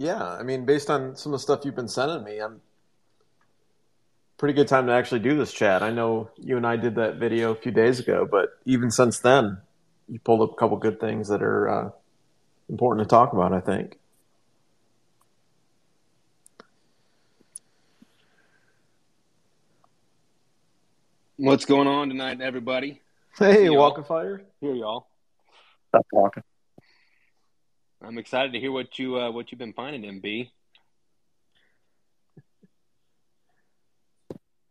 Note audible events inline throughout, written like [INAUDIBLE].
Yeah, I mean, based on some of the stuff you've been sending me, I'm pretty good time to actually do this chat. I know you and I did that video a few days ago, but even since then, you pulled up a couple good things that are uh, important to talk about. I think. What's going on tonight, everybody? Hey, Walk of Fire. Here, y'all. Stop talking. I'm excited to hear what you uh, what you've been finding, MB.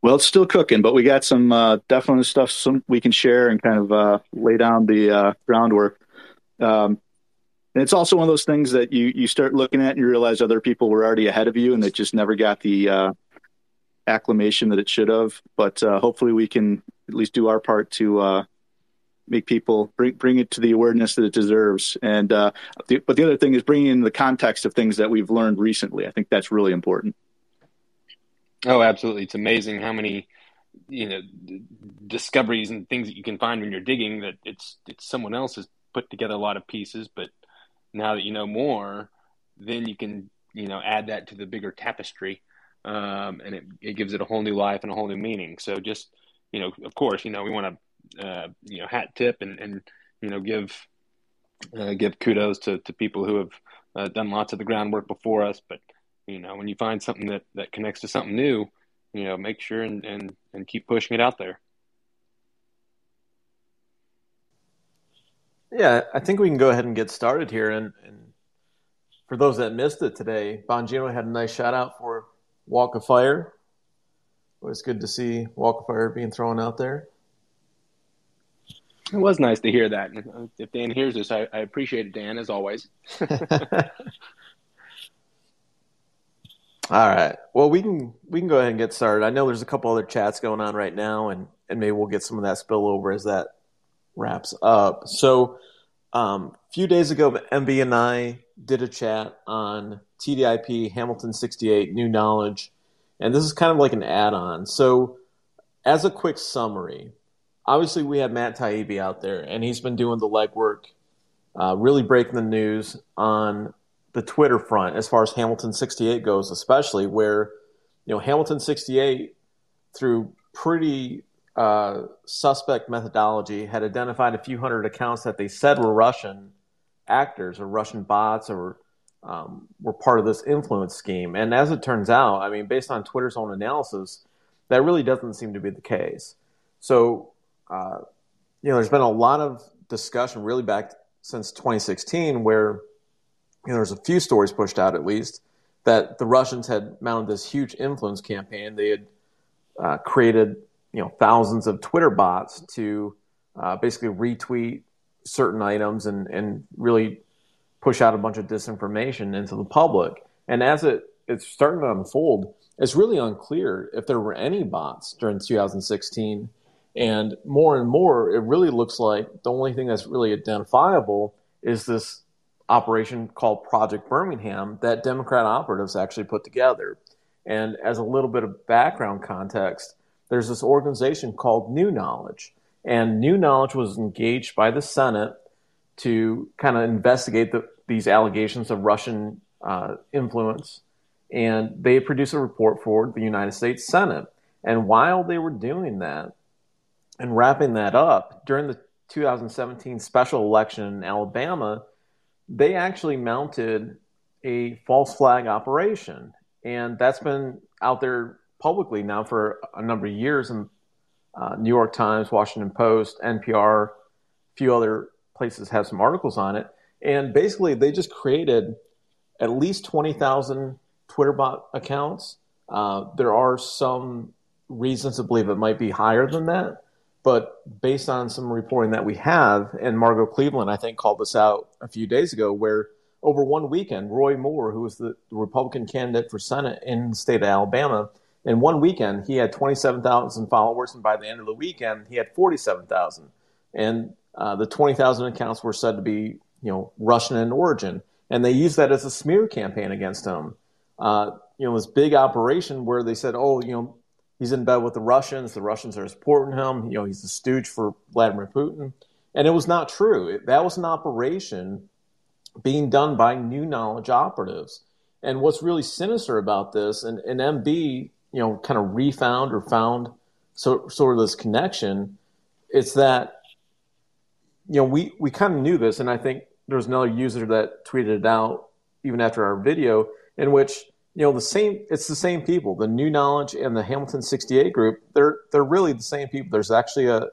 Well, it's still cooking, but we got some uh, definite stuff some we can share and kind of uh, lay down the uh, groundwork. Um, and it's also one of those things that you you start looking at and you realize other people were already ahead of you and that just never got the uh, acclamation that it should have. But uh, hopefully, we can at least do our part to uh, make people bring bring it to the awareness that it deserves. And uh, the, but the other thing is bringing in the context of things that we've learned recently. I think that's really important. Oh, absolutely! It's amazing how many you know discoveries and things that you can find when you're digging that it's it's someone else has put together a lot of pieces, but now that you know more, then you can you know add that to the bigger tapestry, um, and it it gives it a whole new life and a whole new meaning. So just you know, of course, you know we want to uh, you know hat tip and and you know give uh, give kudos to to people who have uh, done lots of the groundwork before us. But you know when you find something that that connects to something new, you know make sure and and and keep pushing it out there. Yeah, I think we can go ahead and get started here. And, and for those that missed it today, Bongino had a nice shout out for Walk of Fire. It was good to see Walk of Fire being thrown out there. It was nice to hear that. If Dan hears this, I, I appreciate it, Dan, as always. [LAUGHS] All right. Well, we can we can go ahead and get started. I know there's a couple other chats going on right now, and and maybe we'll get some of that spill over as that wraps up. So, um, a few days ago, MB and I did a chat on TDIP Hamilton 68 New Knowledge, and this is kind of like an add-on. So, as a quick summary, obviously we had Matt Taibbi out there, and he's been doing the legwork, uh, really breaking the news on the Twitter front as far as Hamilton 68 goes, especially where you know Hamilton 68 through pretty uh, suspect methodology had identified a few hundred accounts that they said were Russian actors or Russian bots or um, were part of this influence scheme. And as it turns out, I mean, based on Twitter's own analysis, that really doesn't seem to be the case. So uh, you know, there's been a lot of discussion really back since 2016 where you know, there's a few stories pushed out at least that the Russians had mounted this huge influence campaign. They had uh, created you know thousands of Twitter bots to uh, basically retweet certain items and and really push out a bunch of disinformation into the public. And as it it's starting to unfold, it's really unclear if there were any bots during 2016 and more and more, it really looks like the only thing that's really identifiable is this operation called Project Birmingham that Democrat operatives actually put together. And as a little bit of background context, there's this organization called New Knowledge. And New Knowledge was engaged by the Senate to kind of investigate the, these allegations of Russian uh, influence. And they produced a report for the United States Senate. And while they were doing that, and wrapping that up, during the 2017 special election in Alabama, they actually mounted a false flag operation. And that's been out there publicly now for a number of years. And uh, New York Times, Washington Post, NPR, a few other places have some articles on it. And basically, they just created at least 20,000 Twitter bot accounts. Uh, there are some reasons to believe it might be higher than that. But based on some reporting that we have, and Margot Cleveland, I think, called this out a few days ago, where over one weekend, Roy Moore, who was the Republican candidate for Senate in the state of Alabama, in one weekend, he had 27,000 followers, and by the end of the weekend, he had 47,000. And uh, the 20,000 accounts were said to be, you know, Russian in origin, and they used that as a smear campaign against him. Uh, you know, this big operation where they said, oh, you know, he's in bed with the Russians. The Russians are supporting him. You know, he's a stooge for Vladimir Putin. And it was not true. That was an operation being done by new knowledge operatives. And what's really sinister about this, and, and MB, you know, kind of refound or found so, sort of this connection, it's that, you know, we, we kind of knew this, and I think there was another user that tweeted it out even after our video, in which you know the same it's the same people. The new knowledge and the hamilton 68 group they're they're really the same people. There's actually a,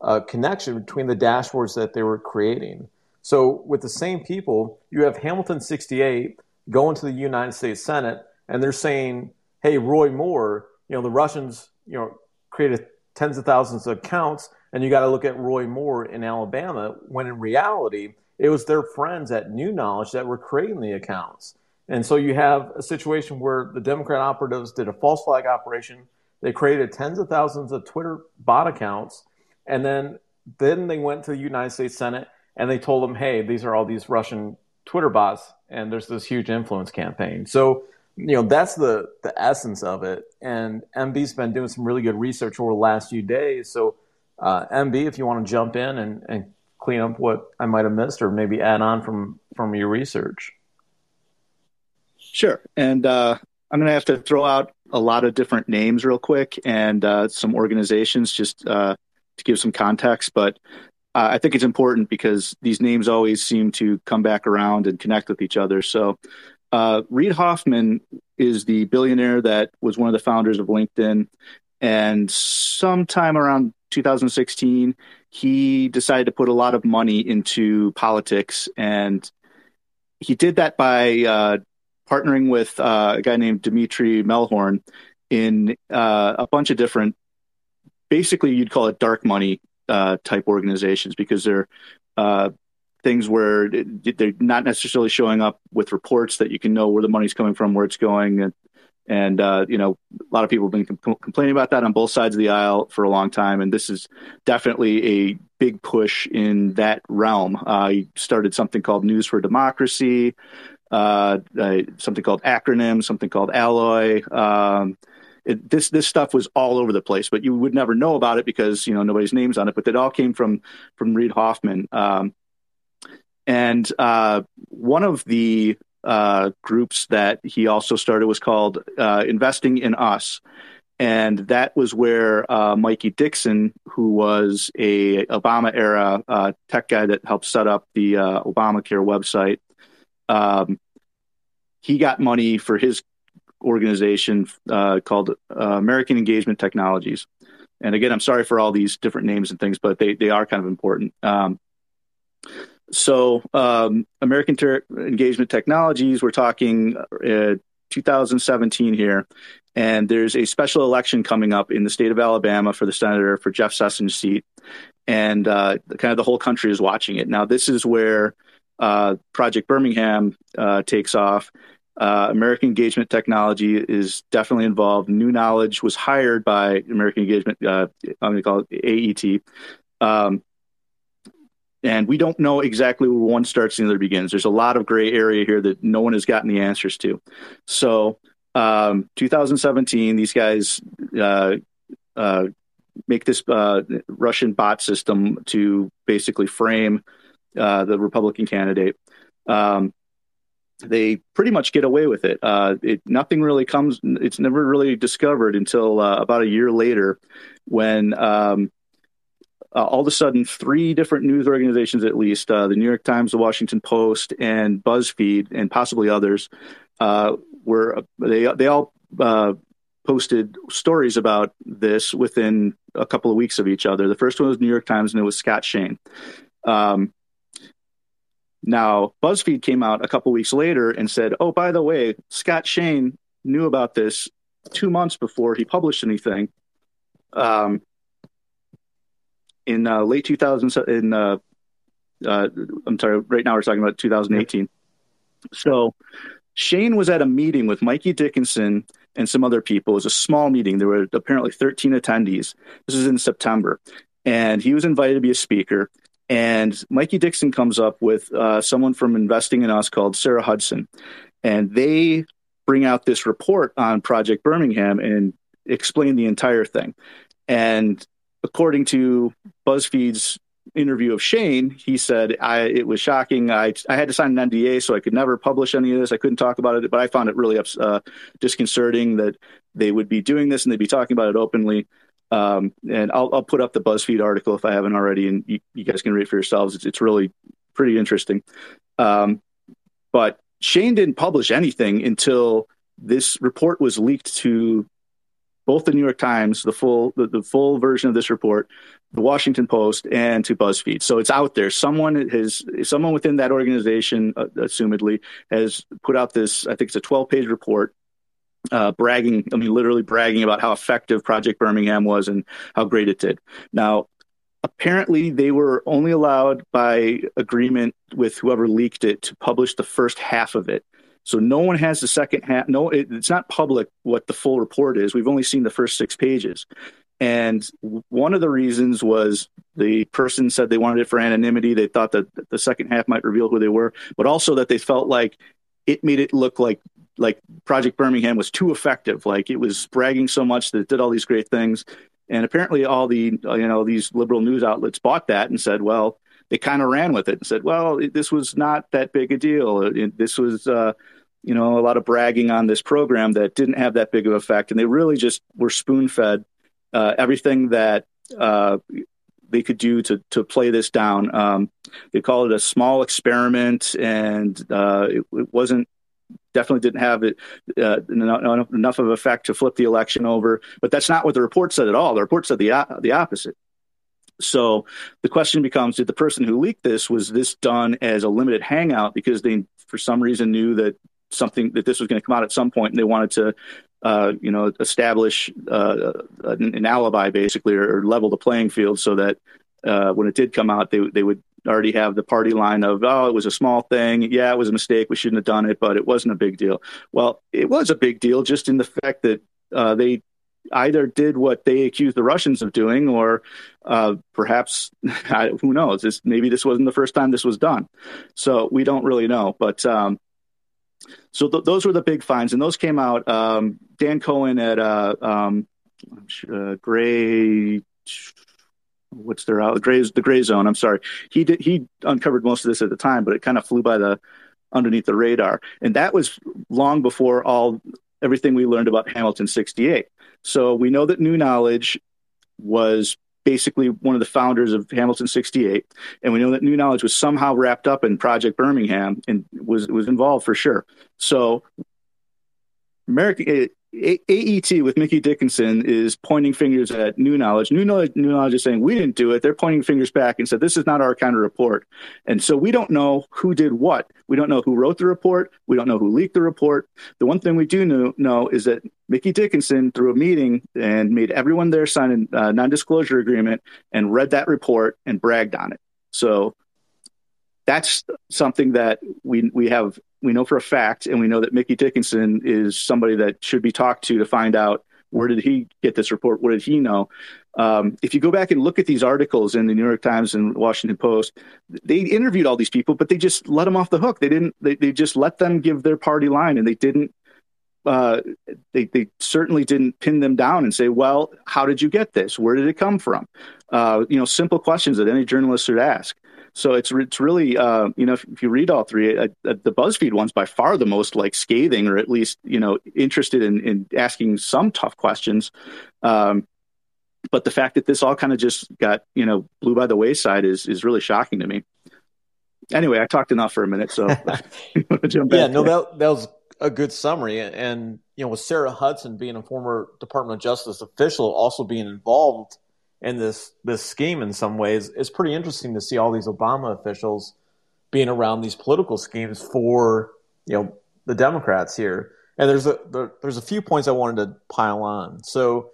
a connection between the dashboards that they were creating. So with the same people you have hamilton 68 going to the united states senate and they're saying hey roy moore you know the russians you know created tens of thousands of accounts and you got to look at roy moore in alabama when in reality it was their friends at new knowledge that were creating the accounts and so you have a situation where the Democrat operatives did a false flag operation. They created tens of thousands of Twitter bot accounts, and then then they went to the United States Senate and they told them, "Hey, these are all these Russian Twitter bots, and there's this huge influence campaign." So you know that's the the essence of it. And MB's been doing some really good research over the last few days. So uh, MB, if you want to jump in and, and clean up what I might have missed, or maybe add on from from your research. Sure. And uh, I'm going to have to throw out a lot of different names real quick and uh, some organizations just uh, to give some context. But uh, I think it's important because these names always seem to come back around and connect with each other. So uh, Reid Hoffman is the billionaire that was one of the founders of LinkedIn. And sometime around 2016, he decided to put a lot of money into politics and he did that by uh, partnering with uh, a guy named Dmitri Mehlhorn in uh, a bunch of different, basically you'd call it dark money uh, type organizations because they're uh, things where they're not necessarily showing up with reports that you can know where the money's coming from, where it's going, and and uh, you know a lot of people have been com- complaining about that on both sides of the aisle for a long time, and this is definitely a big push in that realm. He started something called News for Democracy uh, uh, something called acronym, something called alloy. Um, it, this this stuff was all over the place, but you would never know about it because you know nobody's names on it. But it all came from from Reid Hoffman. Um, and uh, one of the uh, groups that he also started was called uh, Investing in Us, and that was where uh, Mikey Dickerson, who was a Obama era uh, tech guy that helped set up the uh, Obamacare website, um, he got money for his organization uh, called uh, American Engagement Technologies. And again, I'm sorry for all these different names and things, but they, they are kind of important. Um, so, um, American Ter- Engagement Technologies, we're talking uh, 2017 here, and there's a special election coming up in the state of Alabama for the senator for Jeff Sessions' seat, and uh, kind of the whole country is watching it. Now, this is where uh, Project Birmingham uh, takes off. Uh, American Engagement Technology is definitely involved. New Knowledge was hired by American Engagement, uh, I'm going to call it AET. Um, and we don't know exactly where one starts and the other begins. There's a lot of gray area here that no one has gotten the answers to. So, um, 2017, these guys uh, uh, make this uh, Russian bot system to basically frame uh, the Republican candidate. Um, they pretty much get away with it. Uh, it. Nothing really comes. It's never really discovered until uh, about a year later, when um, uh, all of a sudden three different news organizations, at least uh, the New York Times, the Washington Post, and BuzzFeed, and possibly others, uh, were they they all posted stories about this within a couple of weeks of each other. The first one was New York Times, and it was Scott Shane. Um, now, BuzzFeed came out a couple weeks later and said, "Oh, by the way, Scott Shane knew about this two months before he published anything." Um, in uh, late 2000, in uh, uh, I'm sorry, right now we're talking about 2018. So, Shane was at a meeting with Mikey Dickerson and some other people. It was a small meeting. There were apparently 13 attendees. This is in September, and he was invited to be a speaker. And Mikey Dickerson comes up with uh, someone from Investing in Us called Sarah Hudson. And they bring out this report on Project Birmingham and explain the entire thing. And according to BuzzFeed's interview of Shane, he said, I, it was shocking. I, I had to sign an NDA, so I could never publish any of this. I couldn't talk about it, but I found it really uh, disconcerting that they would be doing this and they'd be talking about it openly. Um, and I'll, I'll, put up the BuzzFeed article if I haven't already, and you, you guys can read for yourselves. It's, it's really pretty interesting. Um, but Shane didn't publish anything until this report was leaked to both the New York Times, the full the, the, full version of this report, the Washington Post, and to BuzzFeed. So it's out there. Someone has someone within that organization, uh, assumedly, has put out this. I think it's a 12 page report. Uh, bragging, I mean, literally bragging about how effective Project Birmingham was and how great it did. Now, apparently, they were only allowed by agreement with whoever leaked it to publish the first half of it. So no one has the second half. No, it, it's not public what the full report is. We've only seen the first six pages. And one of the reasons was the person said they wanted it for anonymity. They thought that the second half might reveal who they were, but also that they felt like it made it look like like Project Birmingham was too effective. Like it was bragging so much that it did all these great things. And apparently, all the you know these liberal news outlets bought that and said, well, they kind of ran with it and said, well, this was not that big a deal. This was uh, you know, a lot of bragging on this program that didn't have that big of effect, and they really just were spoon fed uh, everything that uh, they could do to to play this down. Um, they called it a small experiment, and uh, it, it, wasn't definitely didn't have it uh, enough of effect to flip the election over. But that's not what the report said at all. The report said the the opposite. So the question becomes: Did the person who leaked this was this done as a limited hangout because they, for some reason, knew that something that this was going to come out at some point, and they wanted to, uh, you know, establish uh, an, an, alibi basically, or, or, level the playing field, so that uh, when it did come out, they they would already have the party line of, oh, it was a small thing, yeah, it was a mistake, we shouldn't have done it, but it wasn't a big deal. Well, it was a big deal just in the fact that uh, they either did what they accused the Russians of doing, or uh, perhaps [LAUGHS] who knows? This, maybe this wasn't the first time this was done. So we don't really know. But um, so th- those were the big finds, and those came out. Um, Dan Cohen at uh, um, uh, Gray. What's their out? Gray, the Gray Zone. I'm sorry. He did. He uncovered most of this at the time, but it kind of flew by the underneath the radar, and that was long before all everything we learned about Hamilton 68. So we know that new knowledge was basically one of the founders of Hamilton 68. And we know that New Knowledge was somehow wrapped up in Project Birmingham and was, was involved for sure. So American, AET with Mickey Dickerson is pointing fingers at New Knowledge. New Knowledge, New Knowledge is saying we didn't do it. They're pointing fingers back and said this is not our kind of report. And so we don't know who did what. We don't know who wrote the report. We don't know who leaked the report. The one thing we do know, know is that Mickey Dickerson threw a meeting and made everyone there sign a uh, non-disclosure agreement and read that report and bragged on it. So that's something that we we have we know for a fact, and we know that Mickey Dickerson is somebody that should be talked to to find out where did he get this report? What did he know? Um, if you go back and look at these articles in the New York Times and Washington Post, they interviewed all these people, but they just let them off the hook. They didn't. They, they just let them give their party line, and they didn't. Uh, they they certainly didn't pin them down and say, "Well, how did you get this? Where did it come from?" Uh, you know, simple questions that any journalist should ask. So it's it's really uh, you know if, if, you read all three, uh, uh, the BuzzFeed one's by far the most like scathing or at least you know interested in, in asking some tough questions. Um, but the fact that this all kind of just got you know blew by the wayside is is really shocking to me. Anyway, I talked enough for a minute, so [LAUGHS] [LAUGHS] yeah, no, that that was a good summary, and you know with Sarah Hudson being a former Department of Justice official, also being involved in this this scheme in some ways. It's pretty interesting to see all these Obama officials being around these political schemes for you know the Democrats here. And there's a there, there's a few points I wanted to pile on. So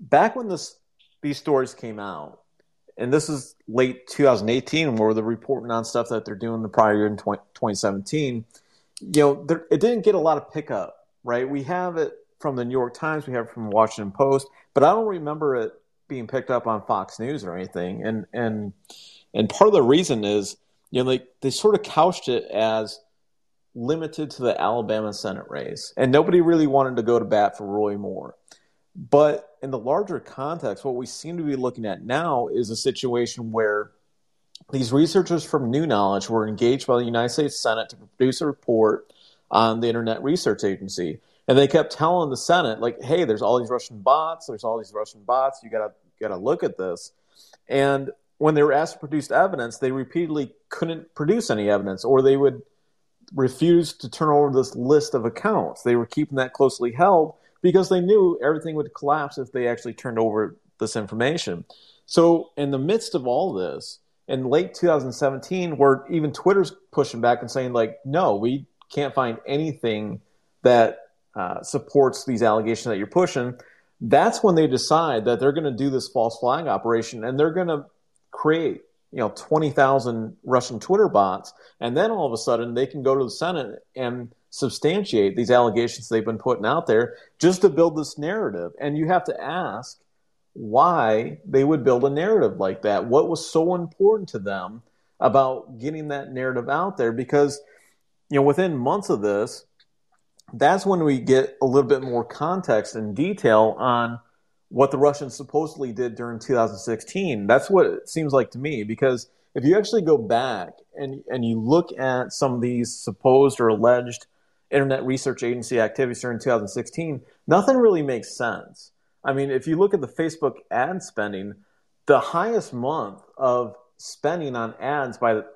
back when this these stories came out, and this is late 2018, where they're reporting on stuff that they're doing the prior year in 20, 2017. You know, there, it didn't get a lot of pickup, right? We have it from the New York Times, we have it from the Washington Post, but I don't remember it being picked up on Fox News or anything. And and and part of the reason is you know like they sort of couched it as limited to the Alabama Senate race, and nobody really wanted to go to bat for Roy Moore. But in the larger context, what we seem to be looking at now is a situation where these researchers from New Knowledge were engaged by the United States Senate to produce a report on the Internet Research Agency. And they kept telling the Senate, like, hey, there's all these Russian bots, there's all these Russian bots, you gotta gotta look at this. And when they were asked to produce evidence, they repeatedly couldn't produce any evidence, or they would refuse to turn over this list of accounts. They were keeping that closely held because they knew everything would collapse if they actually turned over this information. So, in the midst of all this, in late 2017, where even Twitter's pushing back and saying, like, no, we can't find anything that uh, supports these allegations that you're pushing, that's when they decide that they're going to do this false flag operation and they're going to create you know 20,000 Russian Twitter bots and then all of a sudden they can go to the Senate and substantiate these allegations they've been putting out there just to build this narrative. And you have to ask why they would build a narrative like that. What was so important to them about getting that narrative out there? Because you know within months of this that's when we get a little bit more context and detail on what the Russians supposedly did during 2016. That's what it seems like to me, because if you actually go back and, and you look at some of these supposed or alleged Internet Research Agency activities during 2016, nothing really makes sense. I mean, if you look at the Facebook ad spending, the highest month of spending on ads by the,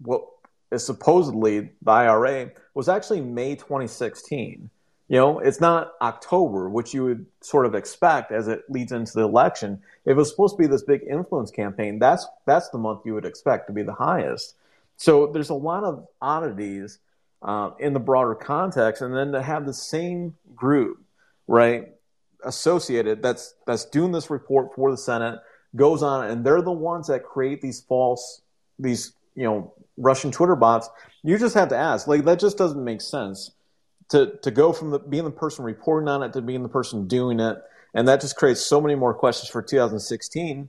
what is supposedly the IRA was actually May 2016. You know, it's not October, which you would sort of expect as it leads into the election. If it was supposed to be this big influence campaign, that's that's the month you would expect to be the highest. So there's a lot of oddities uh, in the broader context, and then to have the same group, right, associated that's that's doing this report for the Senate goes on, and they're the ones that create these false these you know Russian Twitter bots. You just have to ask, like that just doesn't make sense to to go from the, being the person reporting on it to being the person doing it, and that just creates so many more questions for 2016.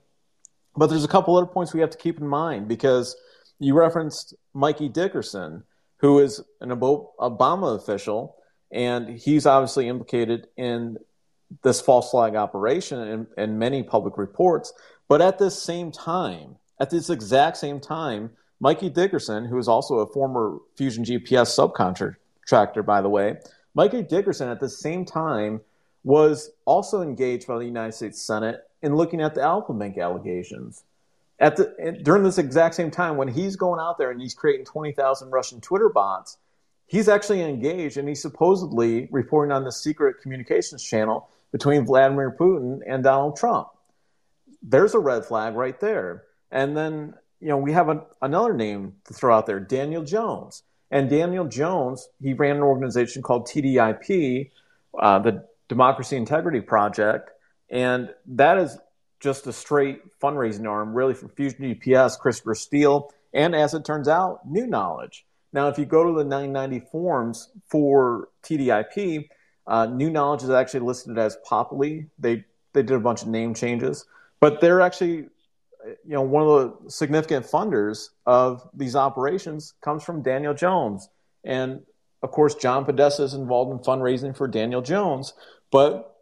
But there's a couple other points we have to keep in mind because you referenced Mikey Dickerson, who is an Obama official, and he's obviously implicated in this false flag operation and, and many public reports. But at this same time, at this exact same time, Mikey Dickerson, who is also a former Fusion GPS subcontractor, by the way. Mikey Dickerson, at the same time, was also engaged by the United States Senate in looking at the Alfa Bank allegations. At the, during this exact same time, when he's going out there and he's creating 20,000 Russian Twitter bots, he's actually engaged and he's supposedly reporting on the secret communications channel between Vladimir Putin and Donald Trump. There's a red flag right there. And then, you know, we have a, another name to throw out there Daniel Jones. And Daniel Jones, he ran an organization called TDIP, uh, the Democracy Integrity Project, and that is just a straight fundraising arm, really, for Fusion GPS, Christopher Steele, and as it turns out, New Knowledge. Now, if you go to the 990 forms for TDIP, uh, New Knowledge is actually listed as Populi. They they did a bunch of name changes, but they're actually you know, one of the significant funders of these operations comes from Daniel Jones. And of course, John Podesta is involved in fundraising for Daniel Jones. But,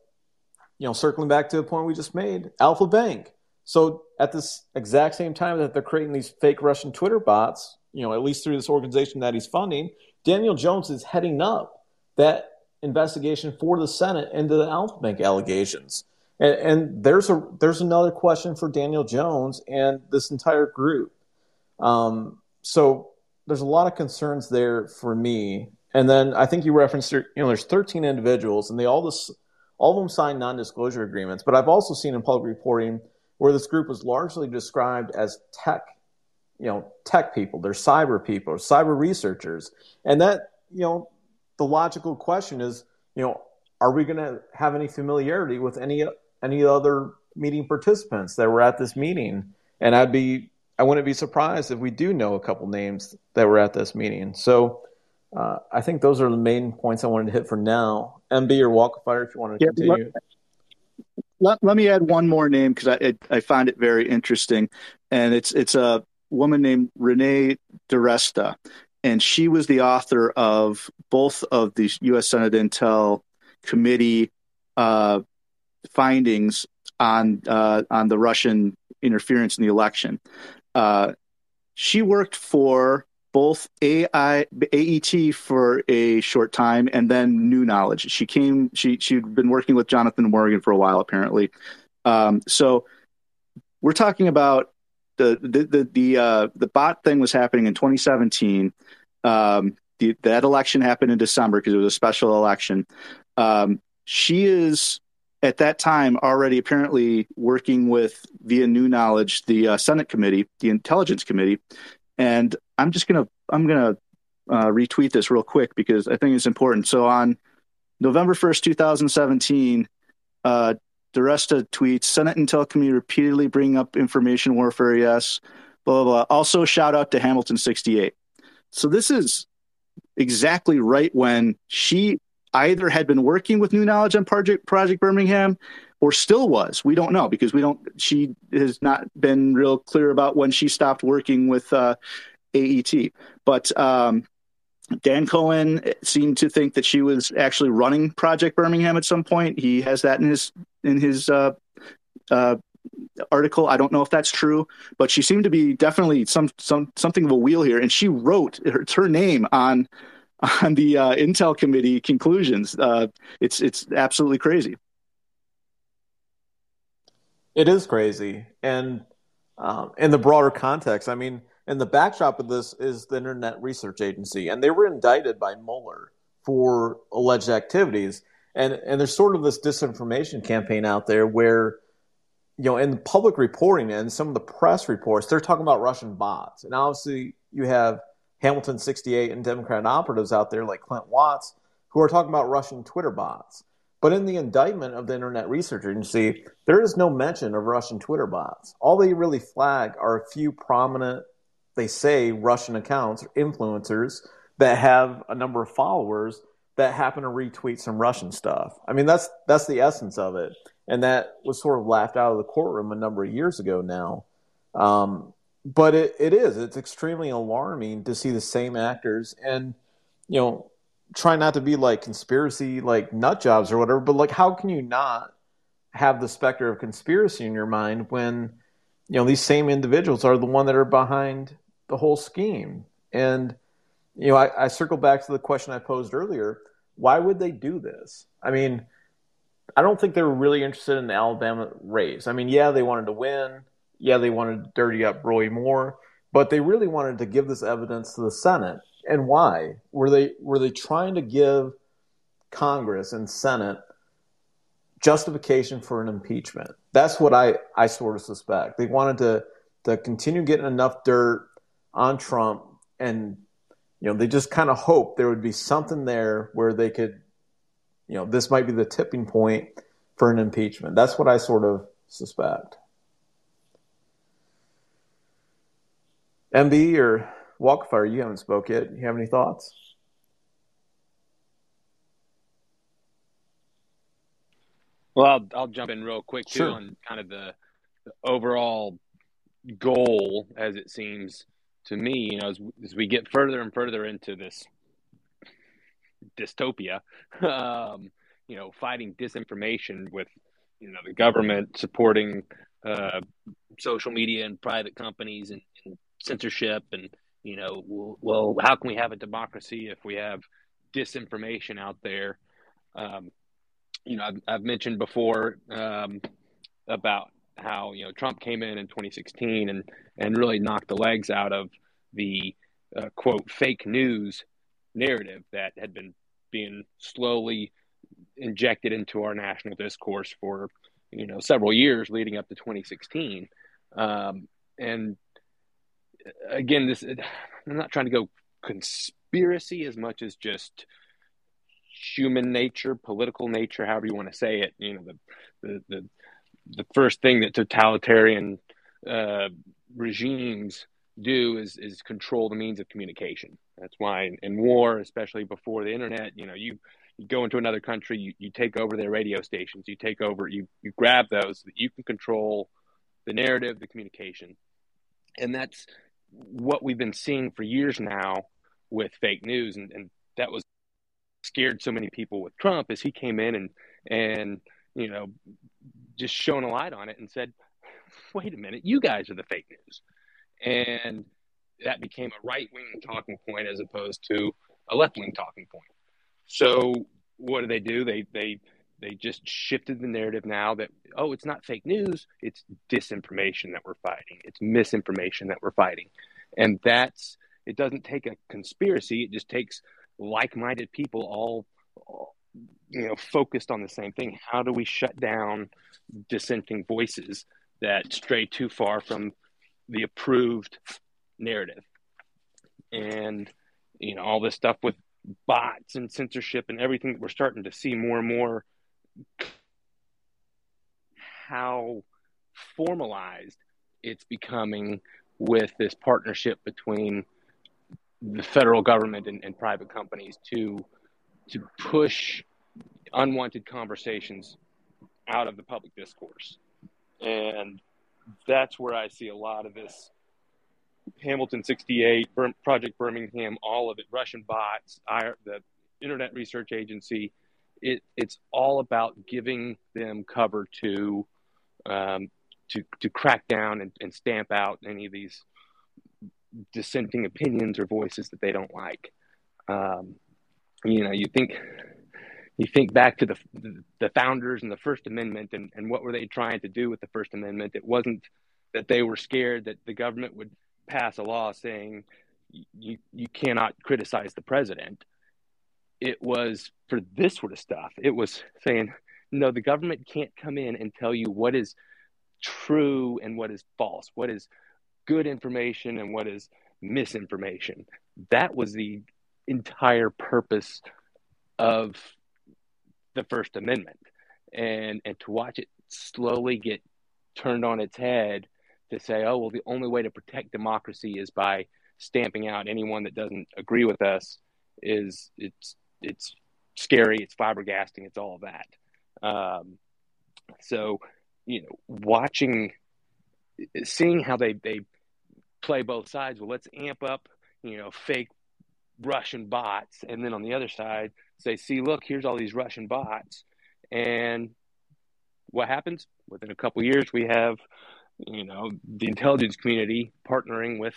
you know, circling back to the point we just made, Alfa Bank. So at this exact same time that they're creating these fake Russian Twitter bots, you know, at least through this organization that he's funding, Daniel Jones is heading up that investigation for the Senate into the Alfa Bank allegations. And, and, there's a there's another question for Daniel Jones and this entire group. Um, so there's a lot of concerns there for me. And then I think you referenced you know there's 13 individuals and they all this all of them signed non-disclosure agreements. But I've also seen in public reporting where this group was largely described as tech, you know, tech people. They're cyber people, cyber researchers, and that you know the logical question is you know are we going to have any familiarity with any any other meeting participants that were at this meeting. And I'd be, I wouldn't be surprised if we do know a couple names that were at this meeting. So uh, I think those are the main points I wanted to hit for now. MB or Walk of Fire, if you want to yeah, continue. Let, let, me add one more name because I, I find it very interesting. And it's, it's a woman named Renee DiResta. And she was the author of both of the U.S. Senate Intel Committee uh, findings on uh, on the Russian interference in the election. Uh, she worked for both AI, AET for a short time and then New Knowledge. She came, she, she'd been working with Jonathan Morgan for a while, apparently. Um, so we're talking about the, the, the, the, uh, the bot thing was happening in 2017. Um, the, that election happened in December because it was a special election. Um, she is at that time already apparently working with via New Knowledge, the uh, Senate committee, the Intelligence Committee, and I'm just gonna I'm gonna uh, retweet this real quick because I think it's important. So on November 1st, 2017, uh, DiResta tweets Senate Intel Committee repeatedly bring up information warfare. Yes, blah blah blah. Also, shout out to Hamilton 68. So this is exactly right when she either had been working with New Knowledge on Project Project Birmingham or still was. We don't know because we don't. She has not been real clear about when she stopped working with uh, AET. But um, Dan Cohen seemed to think that she was actually running Project Birmingham at some point. He has that in his in his uh, uh, article. I don't know if that's true, but she seemed to be definitely some some something of a wheel here. And she wrote her, her name on on the uh, Intel committee conclusions. Uh, it's it's absolutely crazy. It is crazy, and um, in the broader context, I mean, and the backdrop of this is the Internet Research Agency, and they were indicted by Mueller for alleged activities. And and there's sort of this disinformation campaign out there where, you know, in public reporting and some of the press reports, they're talking about Russian bots, and obviously you have Hamilton 68 and Democrat operatives out there like Clint Watts who are talking about Russian Twitter bots. But in the indictment of the Internet Research Agency, there is no mention of Russian Twitter bots. All they really flag are a few prominent, they say, Russian accounts or influencers that have a number of followers that happen to retweet some Russian stuff. I mean, that's that's the essence of it, and that was sort of laughed out of the courtroom a number of years ago now. Um, but it, it is. It's extremely alarming to see the same actors and you know try not to be like conspiracy like nut jobs or whatever but like how can you not have the specter of conspiracy in your mind when you know these same individuals are the one that are behind the whole scheme? And you know I, I circle back to the question i posed earlier. Why would they do this? I mean i don't think they were really interested in the alabama race i mean yeah they wanted to win yeah, they wanted to dirty up Roy Moore, but they really wanted to give this evidence to the Senate. And why? Were they were they trying to give Congress and Senate justification for an impeachment? That's what I, I sort of suspect. They wanted to to continue getting enough dirt on Trump and you know, they just kind of hoped there would be something there where they could, you know, this might be the tipping point for an impeachment. That's what I sort of suspect. MB or Walkfire, you haven't spoke yet. You have any thoughts? Well, I'll, I'll jump in real quick too sure. on kind of the, the, overall goal, as it seems to me. You know, as, as we get further and further into this dystopia, [LAUGHS] um, you know, fighting disinformation with you know the government supporting uh, social media and private companies and censorship and you know well how can we have a democracy if we have disinformation out there? Um, you know I've, I've mentioned before um, about how you know Trump came in in 2016 and and really knocked the legs out of the uh, quote fake news narrative that had been being slowly injected into our national discourse for you know several years leading up to 2016 um, and again, this I'm not trying to go conspiracy as much as just human nature, political nature, however you want to say it. You know, the the the, the first thing that totalitarian uh, regimes do is is control the means of communication. That's why in, in, war, especially before the internet, you know, you, you go into another country, you, you take over their radio stations, you take over, you you grab those so that you can control the narrative, the communication, and that's what we've been seeing for years now with fake news, and, and that was scared so many people with Trump as he came in and and you know just shone a light on it and said, "Wait a minute, you guys are the fake news," and that became a right wing talking point as opposed to a left wing talking point. So what do they do? They they they just shifted the narrative now that oh it's not fake news it's disinformation that we're fighting it's misinformation that we're fighting. And that's it doesn't take a conspiracy it just takes like-minded people all, you know focused on the same thing. How do we shut down dissenting voices that stray too far from the approved narrative? And you know all this stuff with bots and censorship and everything that we're starting to see more and more how formalized it's becoming with this partnership between the federal government and, and, private companies to to push unwanted conversations out of the public discourse. And that's where i see a lot of this hamilton 68 project birmingham all of it russian bots the internet research agency it, it's all about giving them cover to um, to to crack down and, and, stamp out any of these dissenting opinions or voices that they don't like. Um, you know, you think you think back to the the founders and the First Amendment, and, and what were they trying to do with the First Amendment? It wasn't that they were scared that the government would pass a law saying you you cannot criticize the president it was for this sort of stuff. It was saying, no, the government can't come in and tell you what is true and what is false, what is good information and what is misinformation. That was the entire purpose of the First Amendment. And and to watch it slowly get turned on its head to say, oh well, the only way to protect democracy is by stamping out anyone that doesn't agree with us is it's it's scary, it's flabbergasting, it's all that. Um, so, you know, watching, seeing how they they play both sides. Well, let's amp up, you know, fake Russian bots, and then on the other side, say, see, look, here's all these Russian bots, and what happens within a couple years, we have, you know, the intelligence community partnering with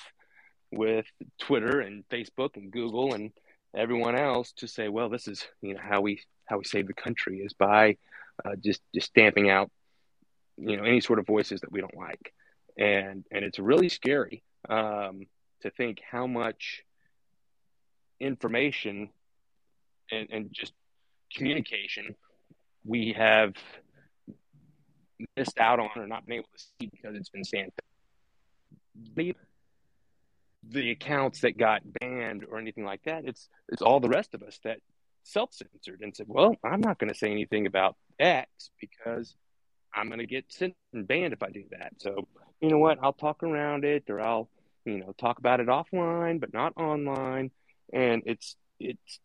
with Twitter and Facebook and Google and everyone else to say, well, this is you know how we how we save the country is by uh, just just stamping out you know any sort of voices that we don't like, and and it's really scary um, to think how much information and, and just communication we have missed out on or not been able to see because it's been stamped the accounts that got banned or anything like that. It's it's all the rest of us that self censored and said, "Well, I'm not going to say anything about X because I'm going to get sent and banned if I do that." So you know what? I'll talk around it, or I'll you know talk about it offline, but not online. And it's it's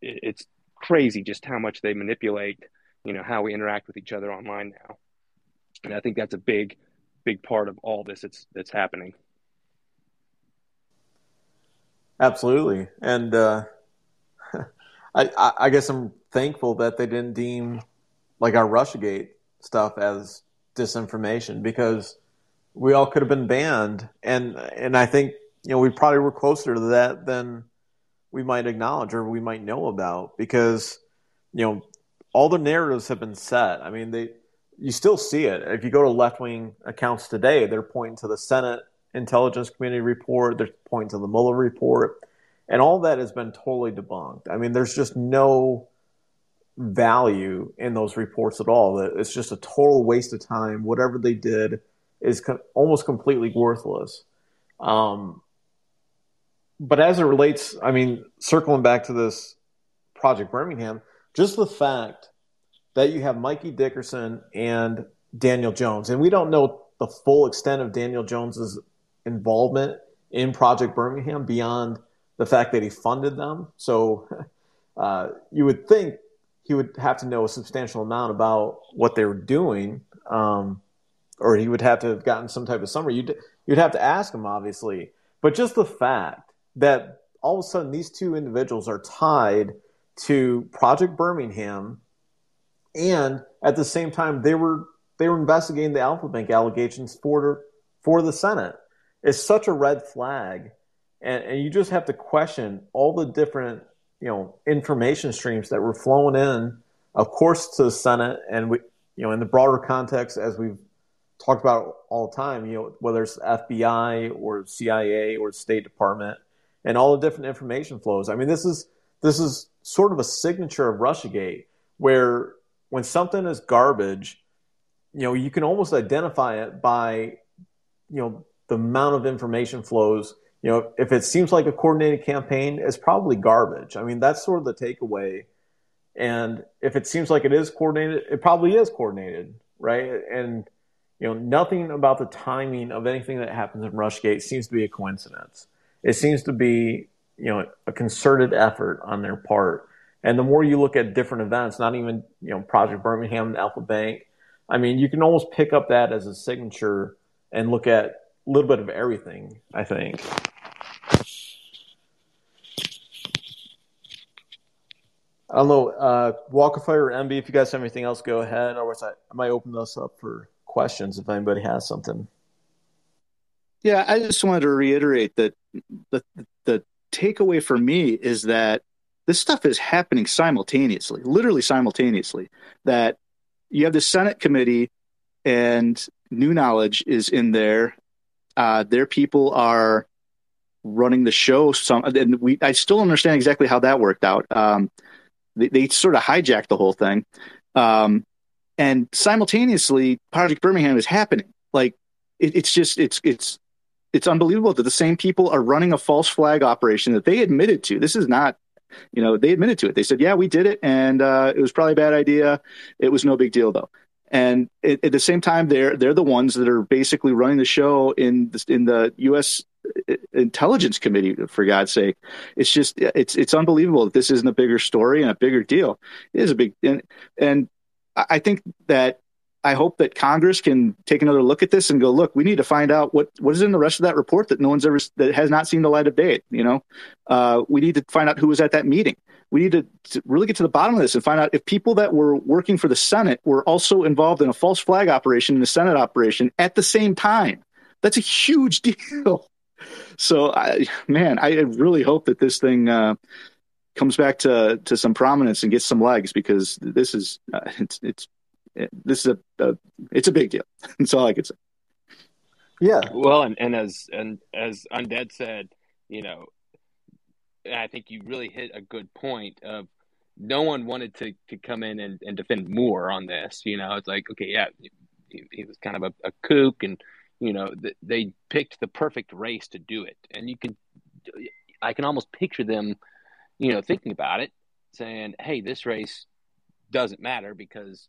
it's crazy just how much they manipulate you know how we interact with each other online now. And I think that's a big big part of all this that's that's happening. Absolutely, and uh, [LAUGHS] I, I guess I'm thankful that they didn't deem like our RussiaGate stuff as disinformation because we all could have been banned, and and I think you know we probably were closer to that than we might acknowledge or we might know about because you know all the narratives have been set. I mean, they you still see it if you go to left wing accounts today. They're pointing to the Senate intelligence community report. There's points in the Mueller report, and all that has been totally debunked. I mean, there's just no value in those reports at all. It's just a total waste of time. Whatever they did is co- almost completely worthless. Um, but as it relates, I mean, circling back to this Project Birmingham, just the fact that you have Mikey Dickerson and Daniel Jones, and we don't know the full extent of Daniel Jones's involvement in Project Birmingham beyond the fact that he funded them. So [LAUGHS] uh, you would think he would have to know a substantial amount about what they were doing, um, or he would have to have gotten some type of summary. You'd you'd have to ask him, obviously. But just the fact that all of a sudden these two individuals are tied to Project Birmingham, and at the same time they were they were investigating the Alfa Bank allegations for for the Senate is such a red flag and, and you just have to question all the different you know information streams that were flowing in, of course, to the Senate, and we you know in the broader context as we've talked about all the time, you know whether it's FBI or CIA or State Department, and all the different information flows. I mean, this is this is sort of a signature of RussiaGate, where when something is garbage, you know you can almost identify it by you know the amount of information flows you know, if it seems like a coordinated campaign, it's probably garbage. I mean, that's sort of the takeaway. And if it seems like it is coordinated, it probably is coordinated, right? And you know, nothing about the timing of anything that happens in Russiagate seems to be a coincidence. It seems to be, you know, a concerted effort on their part. And the more you look at different events, not even, you know, Project Birmingham and Alfa Bank, I mean, you can almost pick up that as a signature and look at little bit of everything, I think. I don't know, uh, Walkerfire or MB, if you guys have anything else, go ahead. Or I, I might open this up for questions if anybody has something. Yeah, I just wanted to reiterate that the the takeaway for me is that this stuff is happening simultaneously, literally simultaneously. That you have the Senate committee and new knowledge is in there. Uh, their people are running the show. Some and we I still understand exactly how that worked out. Um, they, they sort of hijacked the whole thing. Um, and simultaneously, Project Birmingham is happening. Like it, it's just it's it's it's unbelievable that the same people are running a false flag operation that they admitted to. This is not, you know, they admitted to it. They said, "Yeah, we did it, and uh, it was probably a bad idea. It was no big deal, though." And at, at the same time, they're they're the ones that are basically running the show in the, in the U.S intelligence committee for god's sake. It's just it's it's unbelievable that this isn't a bigger story and a bigger deal. It is a big and and i think that i hope that congress can take another look at this and go look we need to find out what what is in the rest of that report that no one's ever that has not seen the light of day you know? Uh, we need to find out who was at that meeting we need to, to, really get to the bottom of this and find out if people that were working for the senate were also involved in a false flag operation in the senate operation at the same time that's a huge [LAUGHS] deal so I, man, I really hope that this thing uh, comes back to to some prominence and gets some legs because this is uh, it's it's it, this is a, a, it's a big deal. [LAUGHS] That's all I could say. Yeah. Well, and, and as and as Undead said, you know, I think you really hit a good point of no one wanted to, to come in and, and defend Moore on this. You know, it's like, okay, yeah, he, he was kind of a, a kook and you know they picked the perfect race to do it and you can i can almost picture them you know thinking about it saying hey this race doesn't matter because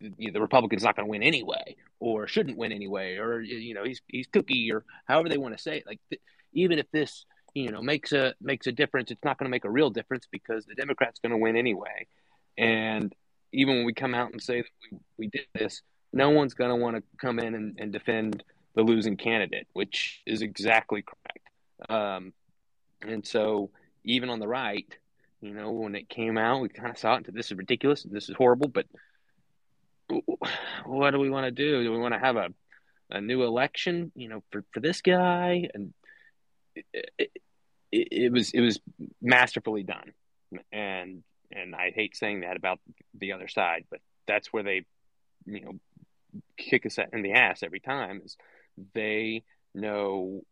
you know, the republican's not going to win anyway or shouldn't win anyway or you know he's he's cookie or however they want to say it like th- even if this you know makes a makes a difference it's not going to make a real difference because the democrats going to win anyway and even when we come out and say that we, we did this no one's going to want to come in and, and defend the losing candidate, which is exactly correct. Um, and so, even on the right, you know, when it came out, we kind of saw it. This is ridiculous. This is horrible. But what do we want to do? Do we want to have a a new election? You know, for for this guy? And it was it was masterfully done. And and I hate saying that about the other side, but that's where they, you know, kick us in the ass every time. Is they know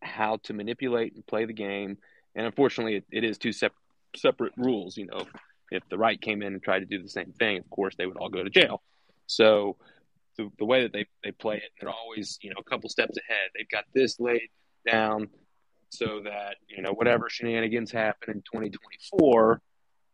how to manipulate and play the game. And unfortunately, it, it is two sep- separate rules. You know, if the right came in and tried to do the same thing, of course, they would all go to jail. So the, the way that they, they play it, they're always, you know, a couple steps ahead. They've got this laid down so that, you know, whatever shenanigans happen in 2024,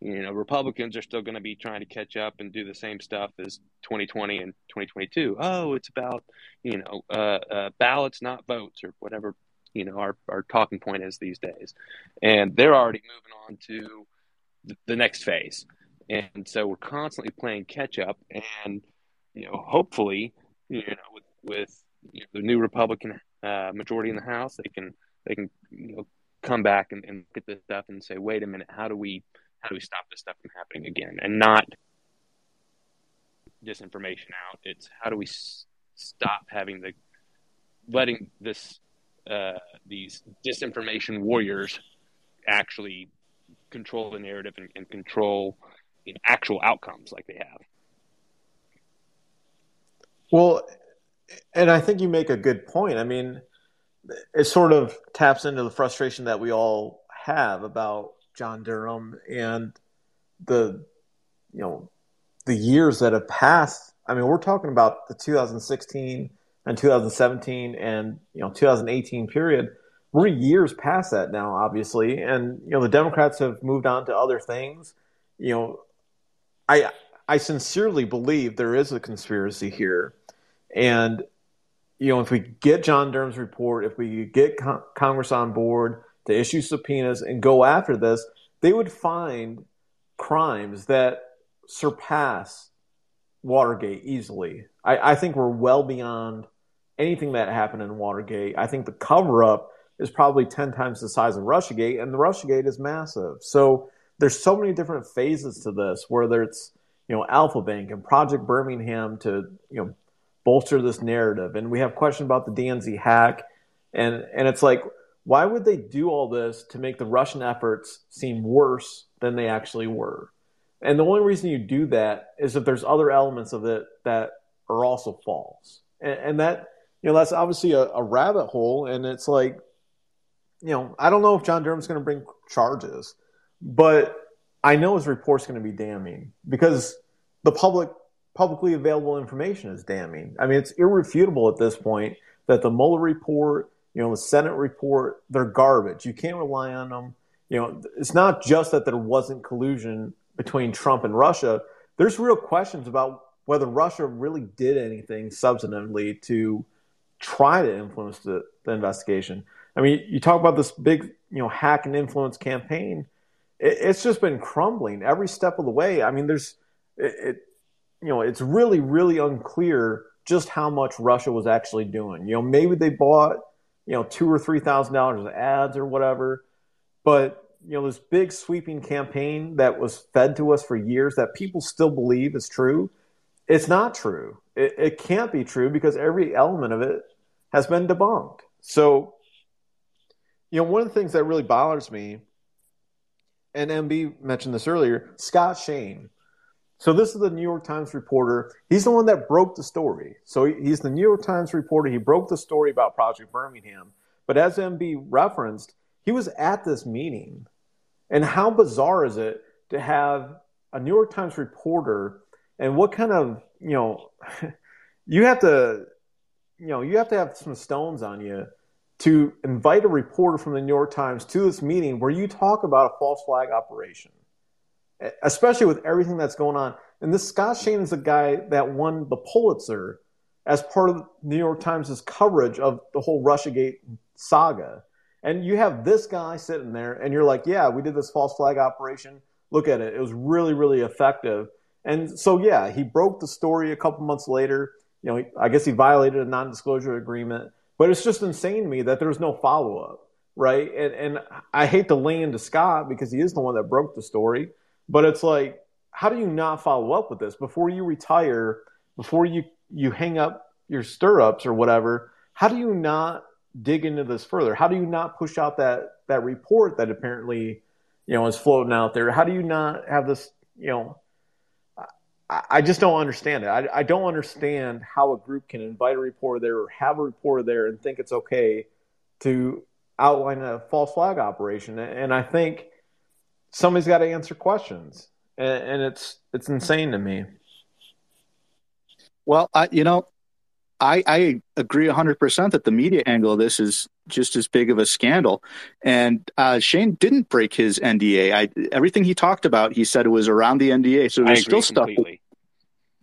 you know, Republicans are still going to be trying to catch up and do the same stuff as 2020 and 2022. Oh, it's about, you know, uh, uh, ballots, not votes, or whatever, you know, our, our talking point is these days. And they're already moving on to the, the next phase. And so we're constantly playing catch up. And, you know, hopefully, you know, with, with you know, the new Republican uh, majority in the House, they can, they can, you know, come back and, and look at this stuff and say, wait a minute, how do we, how do we stop this stuff from happening again and not disinformation out it's how do we s- stop having the letting this uh, these disinformation warriors actually control the narrative and, and control you know, actual outcomes like they have. Well, and I think you make a good point. I mean, it sort of taps into the frustration that we all have about John Durham and the, you know, the years that have passed. I mean, we're talking about the 2016 and 2017 and you know 2018 period. We're years past that now, obviously, and you know the Democrats have moved on to other things. You know, I I sincerely believe there is a conspiracy here, and you know if we get John Durham's report, if we get con- Congress on board to issue subpoenas and go after this, they would find crimes that surpass Watergate easily. I, I think we're well beyond anything that happened in Watergate. I think the cover up is probably 10 times the size of Russiagate, and the Russiagate is massive. So there's so many different phases to this, whether it's, you know, Alfa Bank and Project Birmingham to, you know, bolster this narrative. And we have questions about the DNC hack. And, and it's like, why would they do all this to make the Russian efforts seem worse than they actually were? And the only reason you do that is if there's other elements of it that are also false. And, and that, you know, that's obviously a, a rabbit hole. And it's like, you know, I don't know if John Durham's going to bring charges, but I know his report's going to be damning because the public publicly available information is damning. I mean, it's irrefutable at this point that the Mueller report, you know, the Senate report, they're garbage. You can't rely on them. You know, it's not just that there wasn't collusion between Trump and Russia. There's real questions about whether Russia really did anything substantively to try to influence the, the investigation. I mean, you talk about this big, you know, hack and influence campaign. It, it's just been crumbling every step of the way. I mean, there's, it, it, you know, it's really, really unclear just how much Russia was actually doing. You know, maybe they bought, you know, two or three thousand dollars of ads or whatever, but you know, this big sweeping campaign that was fed to us for years that people still believe is true. It's not true. It, it can't be true because every element of it has been debunked. So, you know, one of the things that really bothers me, and MB mentioned this earlier, Scott Shane. So this is the New York Times reporter. He's the one that broke the story. So he's the New York Times reporter. He broke the story about Project Birmingham. But as MB referenced, he was at this meeting. And how bizarre is it to have a New York Times reporter and what kind of, you know, [LAUGHS] you have to, you know, you have to have some stones on you to invite a reporter from the New York Times to this meeting where you talk about a false flag operation, especially with everything that's going on. And this Scott Shane is the guy that won the Pulitzer as part of New York Times' coverage of the whole Russiagate saga. And you have this guy sitting there, and you're like, yeah, we did this false flag operation. Look at it. It was really, really effective. And so, yeah, he broke the story a couple months later. You know, I guess he violated a non disclosure agreement. But it's just insane to me that there was no follow up, right? And, and I hate to lay into Scott because he is the one that broke the story. But it's like, how do you not follow up with this before you retire, before you, you hang up your stirrups or whatever? How do you not dig into this further? How do you not push out that, that report that apparently, you know, is floating out there? How do you not have this, you know, I just don't understand it. I, I, don't understand how a group can invite a reporter there or have a reporter there and think it's okay to outline a false flag operation. And I think somebody's got to answer questions, and, and it's it's insane to me. Well, I, you know, I, I agree 100% that the media angle of this is just as big of a scandal. And uh, Shane didn't break his NDA. I, everything he talked about, he said it was around the NDA. So there's still completely.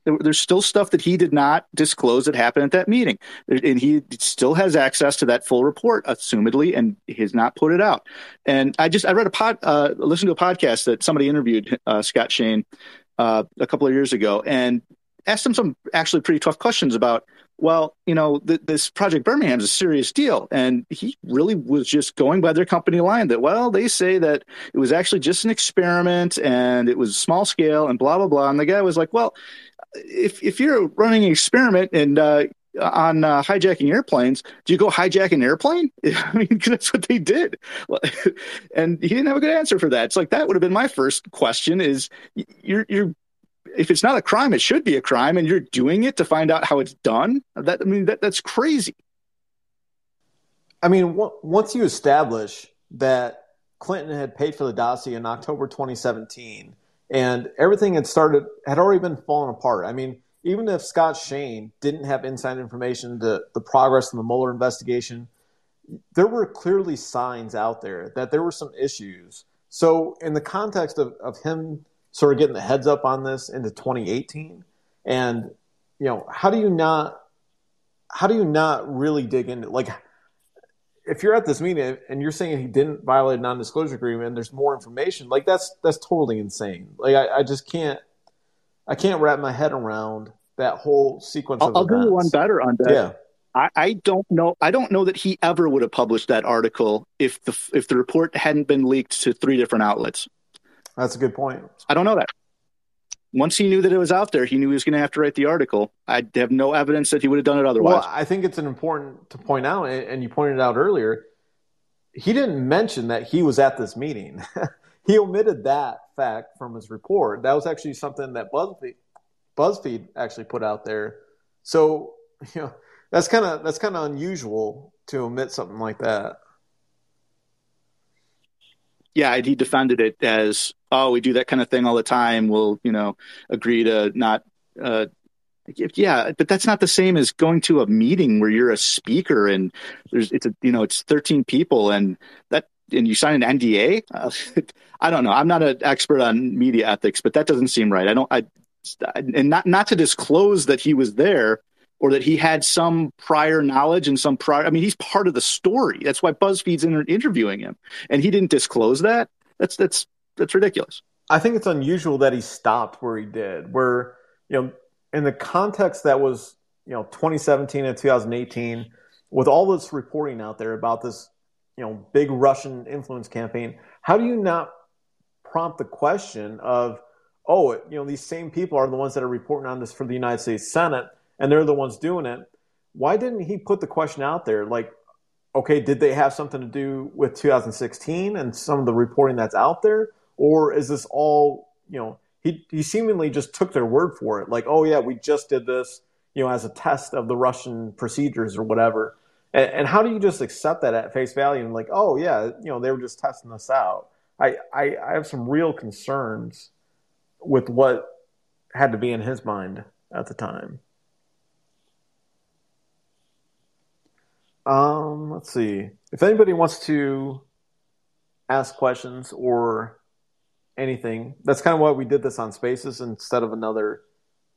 There's still stuff that he did not disclose that happened at that meeting, and he still has access to that full report, assumedly, and has not put it out. And I just I read a pod, uh, listened to a podcast that somebody interviewed uh, Scott Shane uh, a couple of years ago, and asked him some actually pretty tough questions about well, you know, th- this Project Birmingham is a serious deal. And he really was just going by their company line that, well, they say that it was actually just an experiment and it was small scale and blah, blah, blah. And the guy was like, well, if, if you're running an experiment and uh, on uh, hijacking airplanes. Do you go hijack an airplane? [LAUGHS] I mean, that's what they did. [LAUGHS] and he didn't have a good answer for that. It's like that would have been my first question: is you're you're if it's not a crime, it should be a crime, and you're doing it to find out how it's done. That I mean, that that's crazy. I mean, w- once you establish that Clinton had paid for the dossier in October 2017, and everything had started had already been falling apart. I mean, even if Scott Shane didn't have inside information to the progress in the Mueller investigation, there were clearly signs out there that there were some issues. So, in the context of, of him sort of getting the heads up on this into 2018, and you know, how do you not, how do you not really dig into like, if you're at this meeting and you're saying he didn't violate a non-disclosure agreement, and there's more information, like that's that's totally insane. Like, I, I just can't I can't wrap my head around that whole sequence. I'll, I'll do one better on that. Yeah. I, I, don't know. I don't know that he ever would have published that article if the if the report hadn't been leaked to three different outlets. That's a good point. I don't know that. Once he knew that it was out there, he knew he was going to have to write the article. I have no evidence that he would have done it otherwise. Well, I think it's an important to point out, and you pointed out earlier. He didn't mention that he was at this meeting. [LAUGHS] he omitted that fact from his report. That was actually something that BuzzFeed, BuzzFeed actually put out there. So [LAUGHS] you know that's kind of that's kind of unusual to omit something like that. Yeah, he defended it as, oh, we do that kind of thing all the time. We'll, you know, agree to not uh, yeah but that's not the same as going to a meeting where you're a speaker and there's it's a you know it's 13 people and that and you sign an NDA. Uh, [LAUGHS] I don't know. I'm not an expert on media ethics, but that doesn't seem right. I don't. I and not not to disclose that he was there or that he had some prior knowledge and some prior. I mean, he's part of the story. That's why BuzzFeed's inter- interviewing him, and he didn't disclose that. That's that's that's ridiculous. I think it's unusual that he stopped where he did. Where you know, in the context that was you know 2017 and 2018, with all this reporting out there about this you know big Russian influence campaign, how do you not prompt the question of, oh, you know, these same people are the ones that are reporting on this for the United States Senate, and they're the ones doing it. Why didn't he put the question out there, like, okay, did they have something to do with 2016 and some of the reporting that's out there, or is this all, you know, he he seemingly just took their word for it, like, oh yeah, we just did this, you know, as a test of the Russian procedures or whatever. And, and, how do you just accept that at face value and like, oh yeah, you know, they were just testing this out? I, I, I have some real concerns with what had to be in his mind at the time. Um, let's see. If anybody wants to ask questions or anything, that's kind of why we did this on Spaces instead of another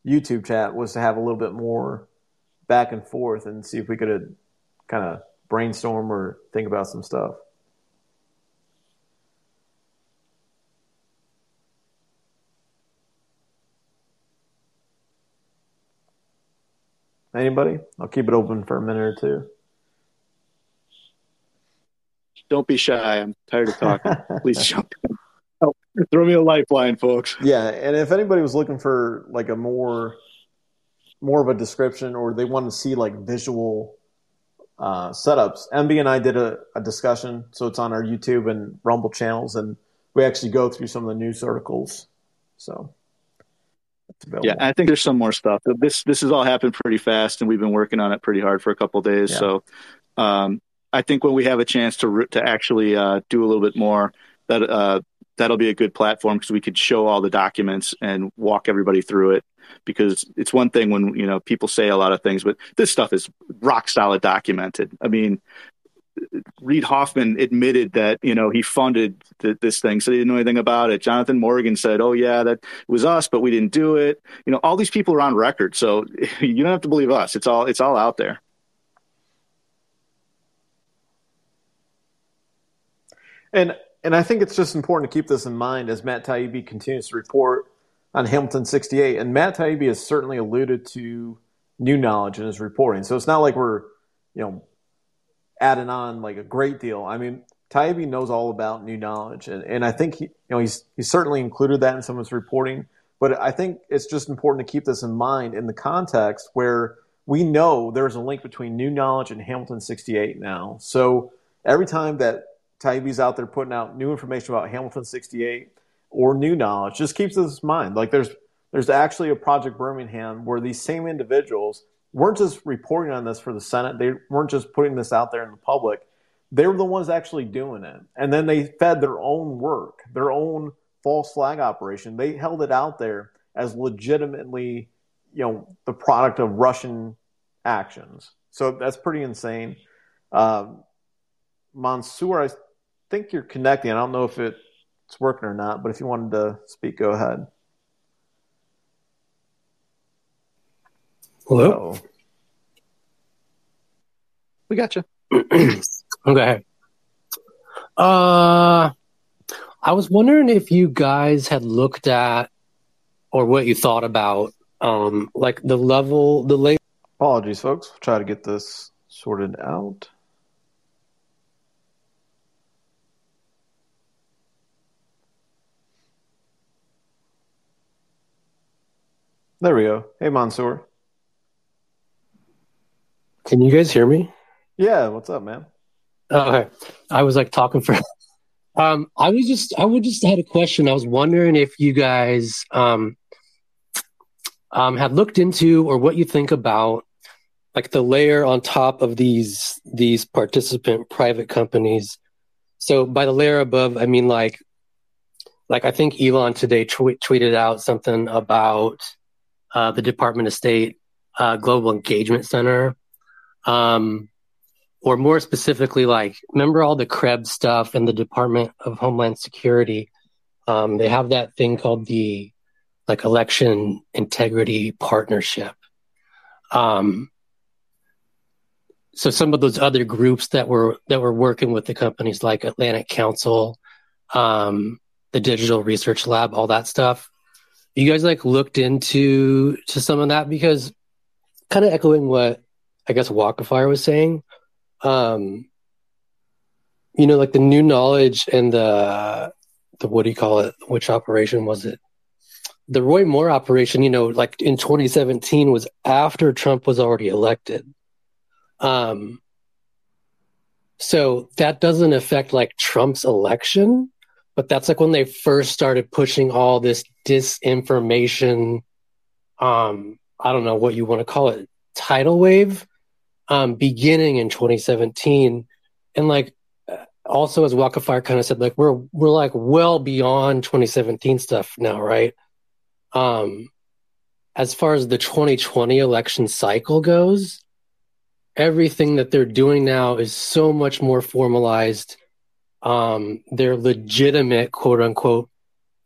YouTube chat was to have a little bit more back and forth and see if we could kind of brainstorm or think about some stuff. Anybody? I'll keep it open for a minute or two. Don't be shy. I'm tired of talking. [LAUGHS] Please jump in. [LAUGHS] Throw me a lifeline, folks. Yeah, and if anybody was looking for like a more more of a description or they want to see like visual uh, setups. MB and I did a, a, discussion, so it's on our YouTube and Rumble channels, and we actually go through some of the news articles. So, yeah, I think there's some more stuff. This this has all happened pretty fast, and we've been working on it pretty hard for a couple days. Yeah. So, um, I think when we have a chance to to actually uh, do a little bit more, that uh, that'll be a good platform because we could show all the documents and walk everybody through it. Because it's one thing when you know people say a lot of things but this stuff is rock solid documented. I mean reed hoffman admitted that you know he funded th- this thing so he didn't know anything about it. Jonathan morgan said oh yeah that was us but we didn't do it. You know all these people are on record so [LAUGHS] you don't have to believe us. It's all it's all out there. And and I think it's just important to keep this in mind as Matt Taibbi continues to report on Hamilton 68. And Matt Taibbi has certainly alluded to new knowledge in his reporting. So it's not like we're, you know, adding on like a great deal. I mean, Taibbi knows all about new knowledge. And, and I think, he, you know, he's, he's certainly included that in some of his reporting. But I think it's just important to keep this in mind in the context where we know there's a link between new knowledge and Hamilton 68 now. So every time that Taibbi's out there putting out new information about Hamilton 68 or new knowledge, just keeps this in mind. Like there's there's actually a Project Birmingham where these same individuals weren't just reporting on this for the Senate. They weren't just putting this out there in the public. They were the ones actually doing it. And then they fed their own work, their own false flag operation. They held it out there as legitimately, you know, the product of Russian actions. So that's pretty insane. Um, I think you're connecting. I don't know if it's working or not, but if you wanted to speak, go ahead. Hello. Uh-oh. We got you. [CLEARS THROAT] okay. Uh, I was wondering if you guys had looked at or what you thought about um like the level the la- Apologies, folks. We'll try to get this sorted out. There we go. Hey, Mansour. Can you guys hear me? Yeah, what's up, man? Oh, okay. I was like talking for [LAUGHS] um I was just I would just had a question. I was wondering if you guys um um had looked into or what you think about like the layer on top of these these participant private companies. So by the layer above, I mean like like I think Elon today tw- tweeted out something about uh, the Department of State uh, Global Engagement Center. Um, or more specifically, like remember all the Krebs stuff in the Department of Homeland Security? Um, they have that thing called the like Election Integrity Partnership. Um, so some of those other groups that were that were working with the companies like Atlantic Council, um, the Digital Research Lab, all that stuff. You guys like looked into to some of that because kind of echoing what I guess Walkafire was saying. Um, you know, like the new knowledge and the the what do you call it? Which operation was it? The Roy Moore operation. You know, like in 2017 was after Trump was already elected. Um, so that doesn't affect like Trump's election, but that's like when they first started pushing all this disinformation. Um, I don't know what you want to call it, tidal wave um, beginning in 2017, and like also as Walkafire kind of said, like we're we're like well beyond 2017 stuff now, right? Um, as far as the 2020 election cycle goes, everything that they're doing now is so much more formalized. Um, they're legitimate, quote unquote,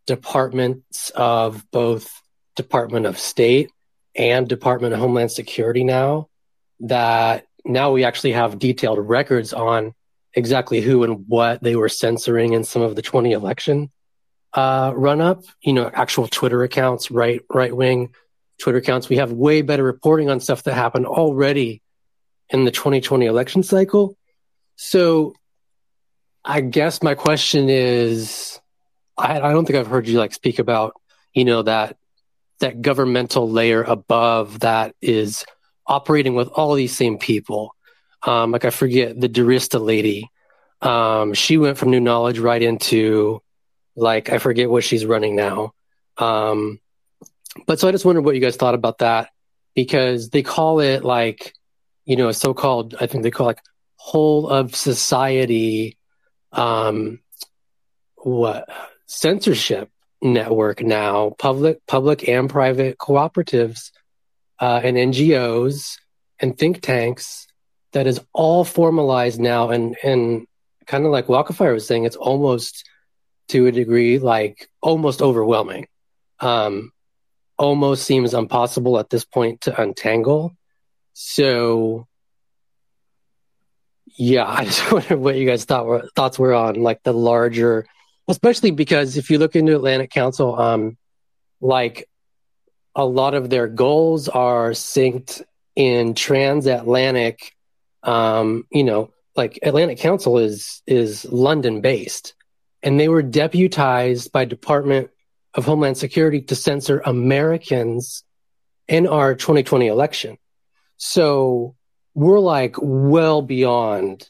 departments of both Department of State and Department of Homeland Security now that now we actually have detailed records on exactly who and what they were censoring in some of the 20 election uh, run up. You know, actual Twitter accounts, right right wing Twitter accounts. We have way better reporting on stuff that happened already in the 2020 election cycle. So, I guess my question is, I, I don't think I've heard you like speak about, you know, that that governmental layer above that is operating with all these same people. Um, like I forget the DiResta lady. Um, she went from New Knowledge right into like I forget what she's running now. Um, but so I just wondered what you guys thought about that because they call it like you know a so-called I think they call it like whole of society um, what censorship network now public public and private cooperatives uh, and NGOs and think tanks that is all formalized now and and kind of like Walkafire was saying, it's almost to a degree like almost overwhelming. Um, almost seems impossible at this point to untangle. So yeah, I [LAUGHS] just wonder what you guys thought were, thoughts were on like the larger, especially because if you look into Atlantic Council, um, like a lot of their goals are synced in transatlantic um, you know like atlantic council is is london based and they were deputized by department of homeland security to censor americans in our 2020 election. So we're like well beyond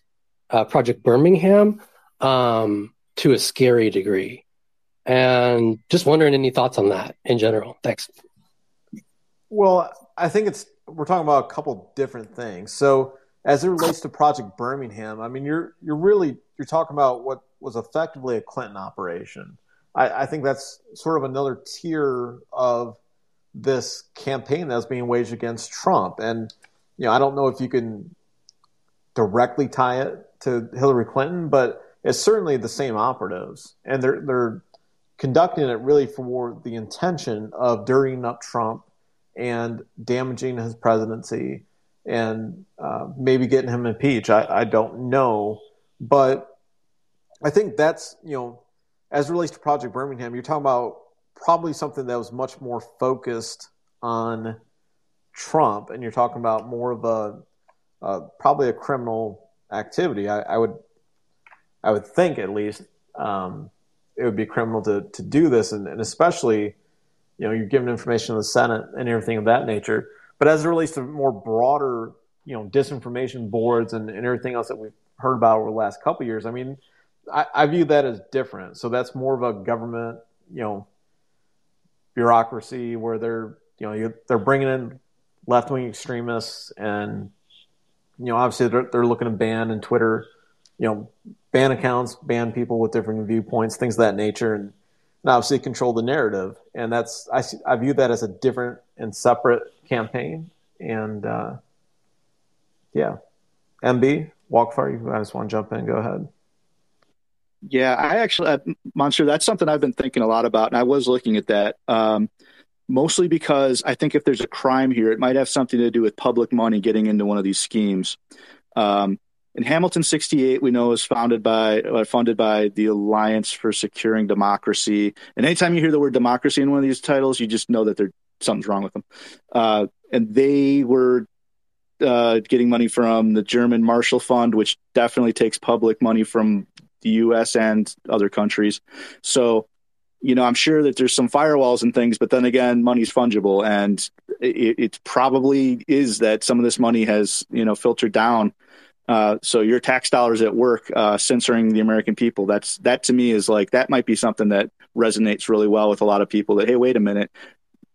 uh, Project Birmingham um, to a scary degree. And just wondering any thoughts on that in general. Thanks. Well, I think it's we're talking about a couple different things. So as it relates to Project Birmingham, I mean you're you're really you're talking about what was effectively a Clinton operation. I, I think that's sort of another tier of this campaign that was being waged against Trump. And you know, I don't know if you can directly tie it to Hillary Clinton, but it's certainly the same operatives, and they're they're conducting it really for the intention of dirtying up Trump and damaging his presidency and uh, maybe getting him impeached. I, I don't know, but I think that's you know as relates to Project Birmingham, you're talking about probably something that was much more focused on Trump, and you're talking about more of a uh, probably a criminal activity. I, I, would I would think at least um, it would be criminal to to do this, and, and especially you know you're giving information to the Senate and everything of that nature. But as it relates to more broader you know disinformation boards and, and everything else that we've heard about over the last couple years, I mean, I, I view that as different. So that's more of a government you know bureaucracy where they're you know they're bringing in left wing extremists and you know obviously they're, they're looking to ban and Twitter you know ban accounts ban people with different viewpoints things of that nature and, and obviously control the narrative and that's I see, I view that as a different and separate campaign and uh, yeah MB Walkfire you guys want to jump in go ahead. Yeah, I actually, uh, Monster, that's something I've been thinking a lot about, and I was looking at that. Um, mostly because I think if there's a crime here, it might have something to do with public money getting into one of these schemes. Um, Hamilton 68, we know, is founded by, uh, funded by the Alliance for Securing Democracy. And anytime you hear the word democracy in one of these titles, you just know that there something's wrong with them. Uh, and they were uh, getting money from the German Marshall Fund, which definitely takes public money from the U.S. and other countries. So, you know, I'm sure that there's some firewalls and things, but then again, money's fungible, and it, it probably is that some of this money has, you know, filtered down. Uh, so your tax dollars at work uh, censoring the American people. That's that to me is like that might be something that resonates really well with a lot of people. That hey, wait a minute,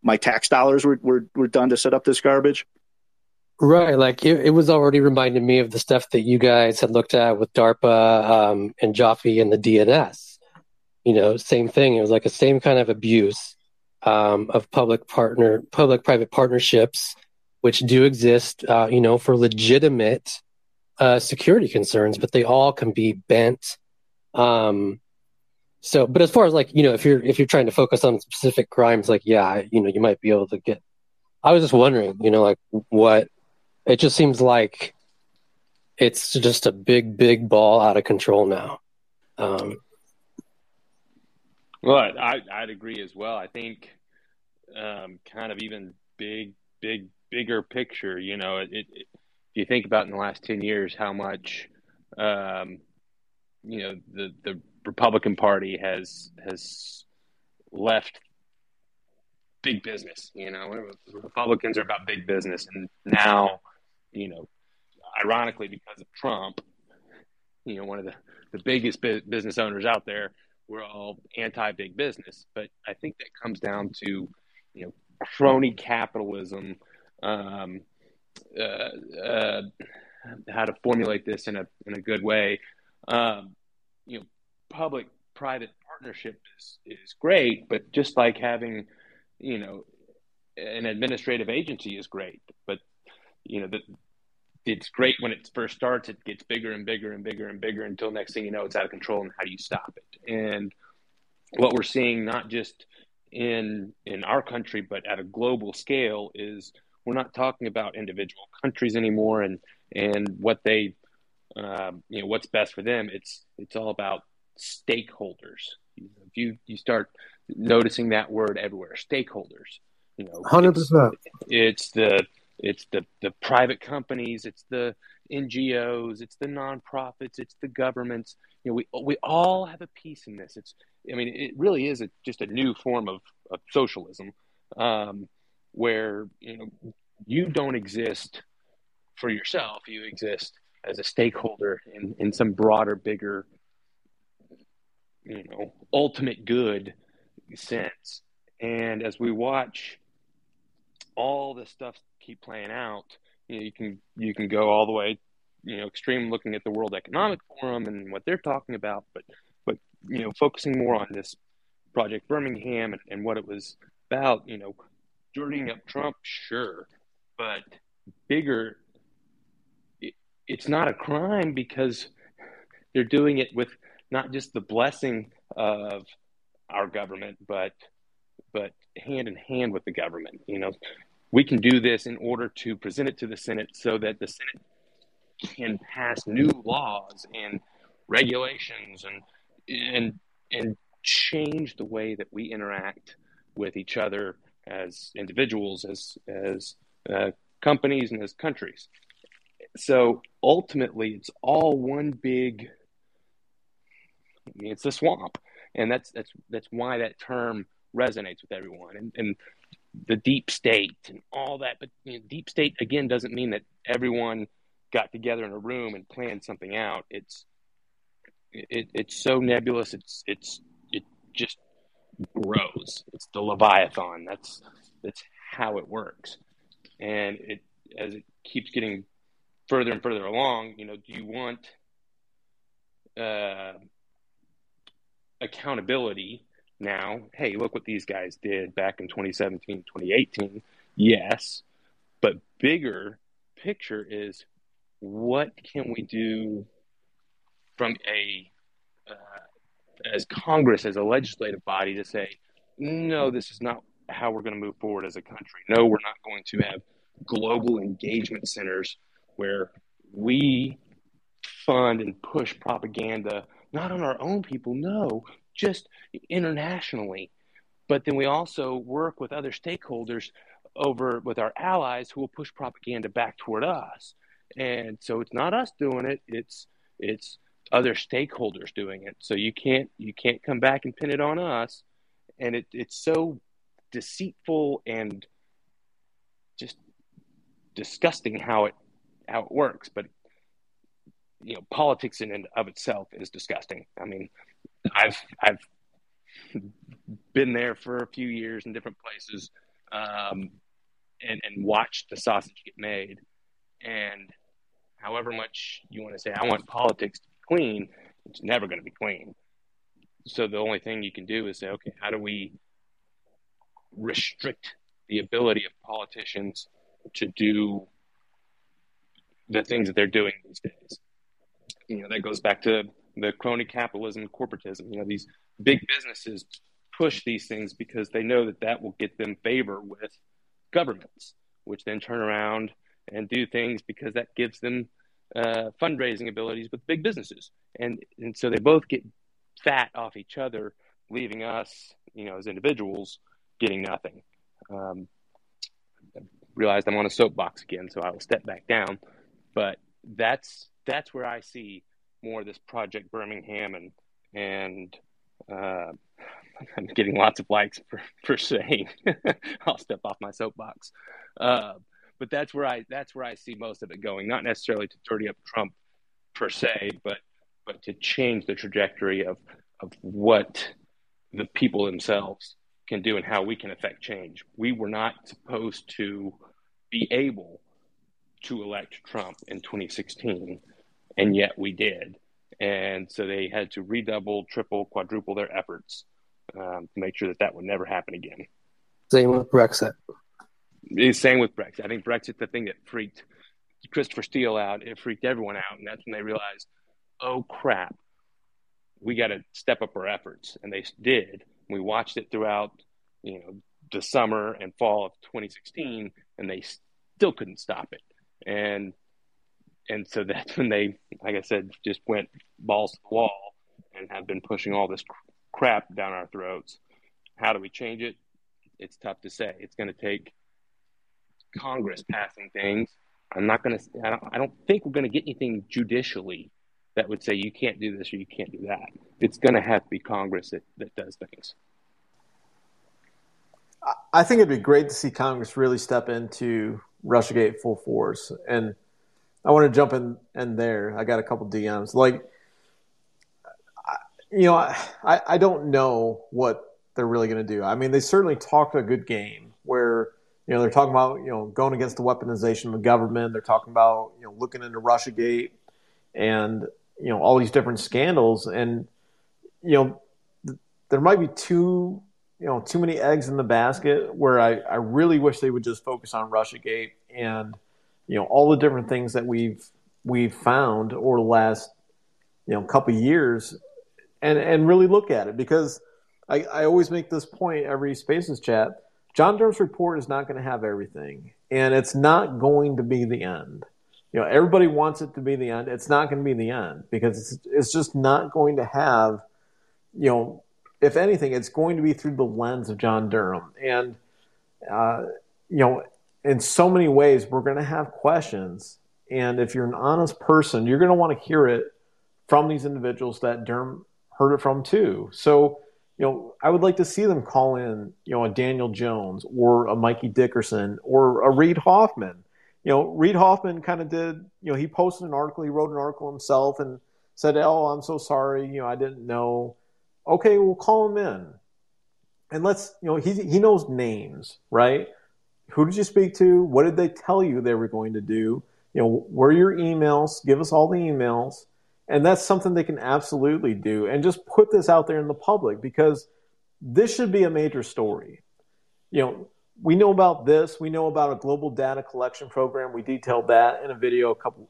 my tax dollars were were, were done to set up this garbage. Right, like it, it, was already reminding me of the stuff that you guys had looked at with DARPA um, and Joffe and the DNS. You know, same thing. It was like a same kind of abuse um, of public partner, public-private partnerships, which do exist. Uh, you know, for legitimate uh, security concerns, but they all can be bent. Um, so, but as far as like you know, if you're if you're trying to focus on specific crimes, like yeah, you know, you might be able to get. I was just wondering, you know, like what it just seems like it's just a big, big ball out of control now. Um, well, I, I'd agree as well. I think um, kind of even big, big, bigger picture. You know, it, it, if you think about in the last ten years how much, um, you know, the the Republican Party has has left big business. You know, Republicans are about big business, and now you know, ironically because of Trump, you know, one of the, the biggest business owners out there, we're all anti big business. But I think that comes down to, you know, crony capitalism, um, uh, uh, how to formulate this in a, in a good way. Um, you know, public private partnership is, is great, but just like having, you know, an administrative agency is great, but you know, the, it's great when it first starts. It gets bigger and bigger and bigger and bigger until next thing you know, it's out of control. And how do you stop it? And what we're seeing, not just in in our country, but at a global scale, is we're not talking about individual countries anymore and and what they, uh, you know, what's best for them. It's it's all about stakeholders. If you you start noticing that word everywhere, stakeholders. You know, hundred percent. It's the it's the, the private companies, it's the NGOs, it's the nonprofits, it's the governments. You know, we we all have a piece in this. It's I mean, it really is a, just a new form of, of socialism, um, where you know you don't exist for yourself. You exist as a stakeholder in, in some broader, bigger, you know, ultimate good sense. And as we watch all this stuff keep playing out, you know, you can you can go all the way, you know, extreme looking at the World Economic Forum and what they're talking about, but but you know, focusing more on this Project Birmingham and, and what it was about, you know, dirtying up Trump, sure, but bigger, it, it's not a crime because they're doing it with not just the blessing of our government, but but hand in hand with the government. You know, we can do this in order to present it to the Senate so that the Senate can pass new laws and regulations and and and change the way that we interact with each other as individuals, as as uh, companies, and as countries. So ultimately, it's all one big. It's a swamp, and that's that's that's why that term resonates with everyone. And, and the deep state and all that, but you know, deep state again doesn't mean that everyone got together in a room and planned something out. It's it, it's so nebulous. It's it's it just grows. It's the leviathan. That's that's how it works. And it as it keeps getting further and further along, you know, do you want uh, accountability now? Hey, look what these guys did back in 2017, 2018. Yes, but bigger picture is what can we do from a uh, as Congress, as a legislative body, to say, no, this is not how we're going to move forward as a country. No, we're not going to have global engagement centers where we fund and push propaganda, not on our own people, no, just internationally. But then we also work with other stakeholders over with our allies who will push propaganda back toward us. And so it's not us doing it, it's it's other stakeholders doing it. So you can't you can't come back and pin it on us. And it, it's so deceitful and just disgusting how it how it works. But you know, politics in and of itself is disgusting. I mean, I've I've been there for a few years in different places, um, and and watched the sausage get made. And however much you want to say, I want politics to be clean, it's never going to be clean. So the only thing you can do is say, okay, how do we restrict the ability of politicians to do the things that they're doing these days. You know, that goes back to the crony capitalism, corporatism. You know, these big businesses push these things because they know that that will get them favor with governments, which then turn around and do things because that gives them uh, fundraising abilities with big businesses, and and so they both get fat off each other, leaving us, you know, as individuals, getting nothing. Um, I realized I'm on a soapbox again, so I will step back down. But that's that's where I see more of this Project Birmingham and and uh, [LAUGHS] I'm getting lots of likes for for saying [LAUGHS] I'll step off my soapbox. Uh, but that's where I that's where I see most of it going. Not necessarily to dirty up Trump per se, but but to change the trajectory of of what the people themselves can do and how we can affect change. We were not supposed to be able to elect Trump in 2016, and yet we did. And so they had to redouble, triple, quadruple their efforts um, to make sure that that would never happen again. Same with Brexit. Same with Brexit. I think Brexit's the thing that freaked Christopher Steele out. It freaked everyone out, and that's when they realized, oh crap, we got to step up our efforts, and they did. We watched it throughout, you know, the summer and fall of 2016, and they still couldn't stop it. And and so [LAUGHS] that's when they, like I said, just went balls to the wall and have been pushing all this crap down our throats. How do we change it? It's tough to say. It's going to take Congress passing things. I'm not going to. I don't, I don't think we're going to get anything judicially that would say you can't do this or you can't do that. It's going to have to be Congress that, that does things. I think it'd be great to see Congress really step into Russiagate full force. And I want to jump in in there. I got a couple DMs. Like, you know, I I don't know what they're really going to do. I mean, they certainly talked a good game where you know they're talking about you know going against the weaponization of the government. They're talking about you know looking into RussiaGate and you know all these different scandals and you know th- there might be too you know too many eggs in the basket where I, I really wish they would just focus on russiagate and you know all the different things that we've we've found over the last you know couple years and and really look at it because I, I always make this point every spaces chat. John durham's report is not going to have everything and it's not going to be the end. You know everybody wants it to be the end. It's not going to be the end because it's, it's just not going to have you know if anything it's going to be through the lens of john durham. And uh, you know in so many ways we're going to have questions and if you're an honest person you're going to want to hear it from these individuals that durham heard it from too so you know i would like to see them call in you know a daniel jones or a mikey dickerson or a Reid Hoffman you know, Reid Hoffman kind of did, you know, he posted an article, he wrote an article himself and said, Oh, I'm so sorry, you know, I didn't know. Okay, we'll call him in. And let's, you know, he, he knows names, right? Who did you speak to? What did they tell you they were going to do? You know, where your emails? Give us all the emails. And that's something they can absolutely do. And just put this out there in the public because this should be a major story. You know, we know about this. We know about a global data collection program. We detailed that in a video a couple,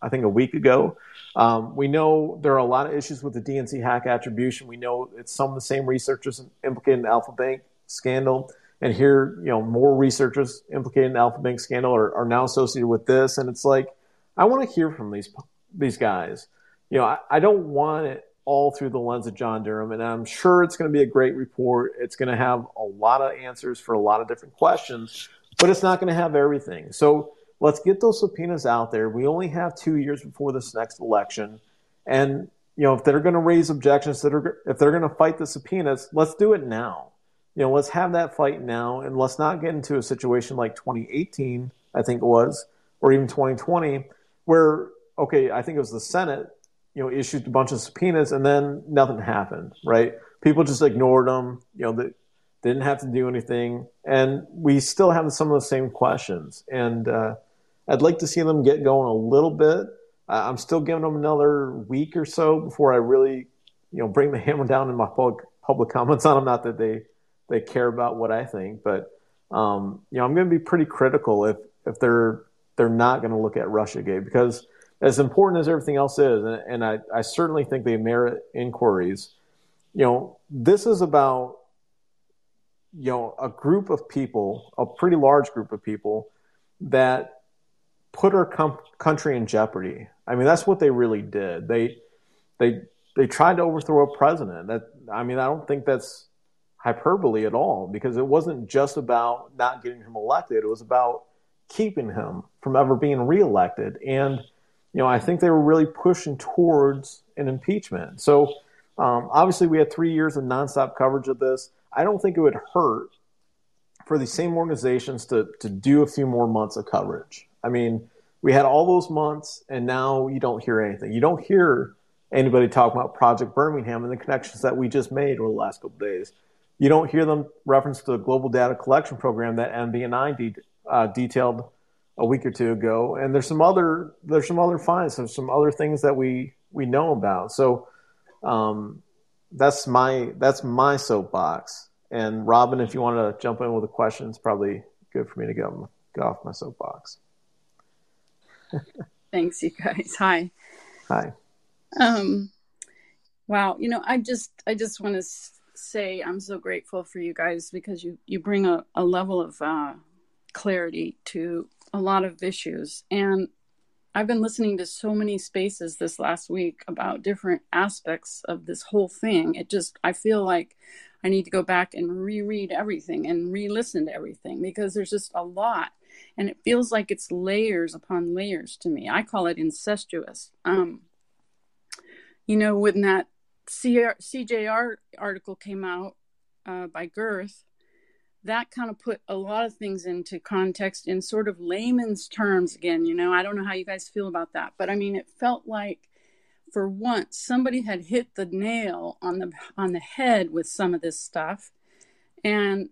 I think, a week ago. Um, we know there are a lot of issues with the DNC hack attribution. We know it's some of the same researchers implicated in the Alfa Bank scandal, and here, you know, more researchers implicated in the Alfa Bank scandal are, are now associated with this. And it's like, I want to hear from these these guys. You know, I, I don't want it all through the lens of John Durham. And I'm sure it's going to be a great report. It's going to have a lot of answers for a lot of different questions, but it's not going to have everything. So let's get those subpoenas out there. We only have two years before this next election. And, you know, if they're going to raise objections, that are, if they're going to fight the subpoenas, let's do it now. You know, let's have that fight now and let's not get into a situation like 2018, I think it was, or even 2020, where, okay, I think it was the Senate you know, issued a bunch of subpoenas and then nothing happened, right? People just ignored them. You know, they didn't have to do anything. And we still have some of the same questions. And uh, I'd like to see them get going a little bit. I'm still giving them another week or so before I really, you know, bring the hammer down in my public, public comments on them. Not that they, they care about what I think, but, um, you know, I'm going to be pretty critical if, if they're, they're not going to look at Russiagate because – as important as everything else is, and, and I, I certainly think they merit inquiries. You know, this is about you know a group of people, a pretty large group of people that put our com- country in jeopardy. I mean, that's what they really did. They they they tried to overthrow a president. That I mean, I don't think that's hyperbole at all because it wasn't just about not getting him elected. It was about keeping him from ever being reelected. And you know, I think they were really pushing towards an impeachment. So um, obviously, we had three years of nonstop coverage of this. I don't think it would hurt for these same organizations to to do a few more months of coverage. I mean, we had all those months, and now you don't hear anything. You don't hear anybody talk about Project Birmingham and the connections that we just made over the last couple days. You don't hear them reference to the global data collection program that MB&I de- uh, detailed a week or two ago, and there's some other there's some other finds, there's some other things that we we know about. So um, that's my that's my soapbox. And Robin, if you want to jump in with a question, it's probably good for me to go get off my soapbox. [LAUGHS] Thanks, you guys. Hi. Hi. Um, wow. You know, I just I just want to say I'm so grateful for you guys because you you bring a, a level of uh, clarity to a lot of issues. And I've been listening to so many spaces this last week about different aspects of this whole thing. It just, I feel like I need to go back and reread everything and re listen to everything because there's just a lot. And it feels like it's layers upon layers to me. I call it incestuous. Um, you know, when that CR, CJR article came out uh, by Gerth, that kind of put a lot of things into context in sort of layman's terms again. You know, I don't know how you guys feel about that, but I mean, it felt like for once somebody had hit the nail on the on the head with some of this stuff. And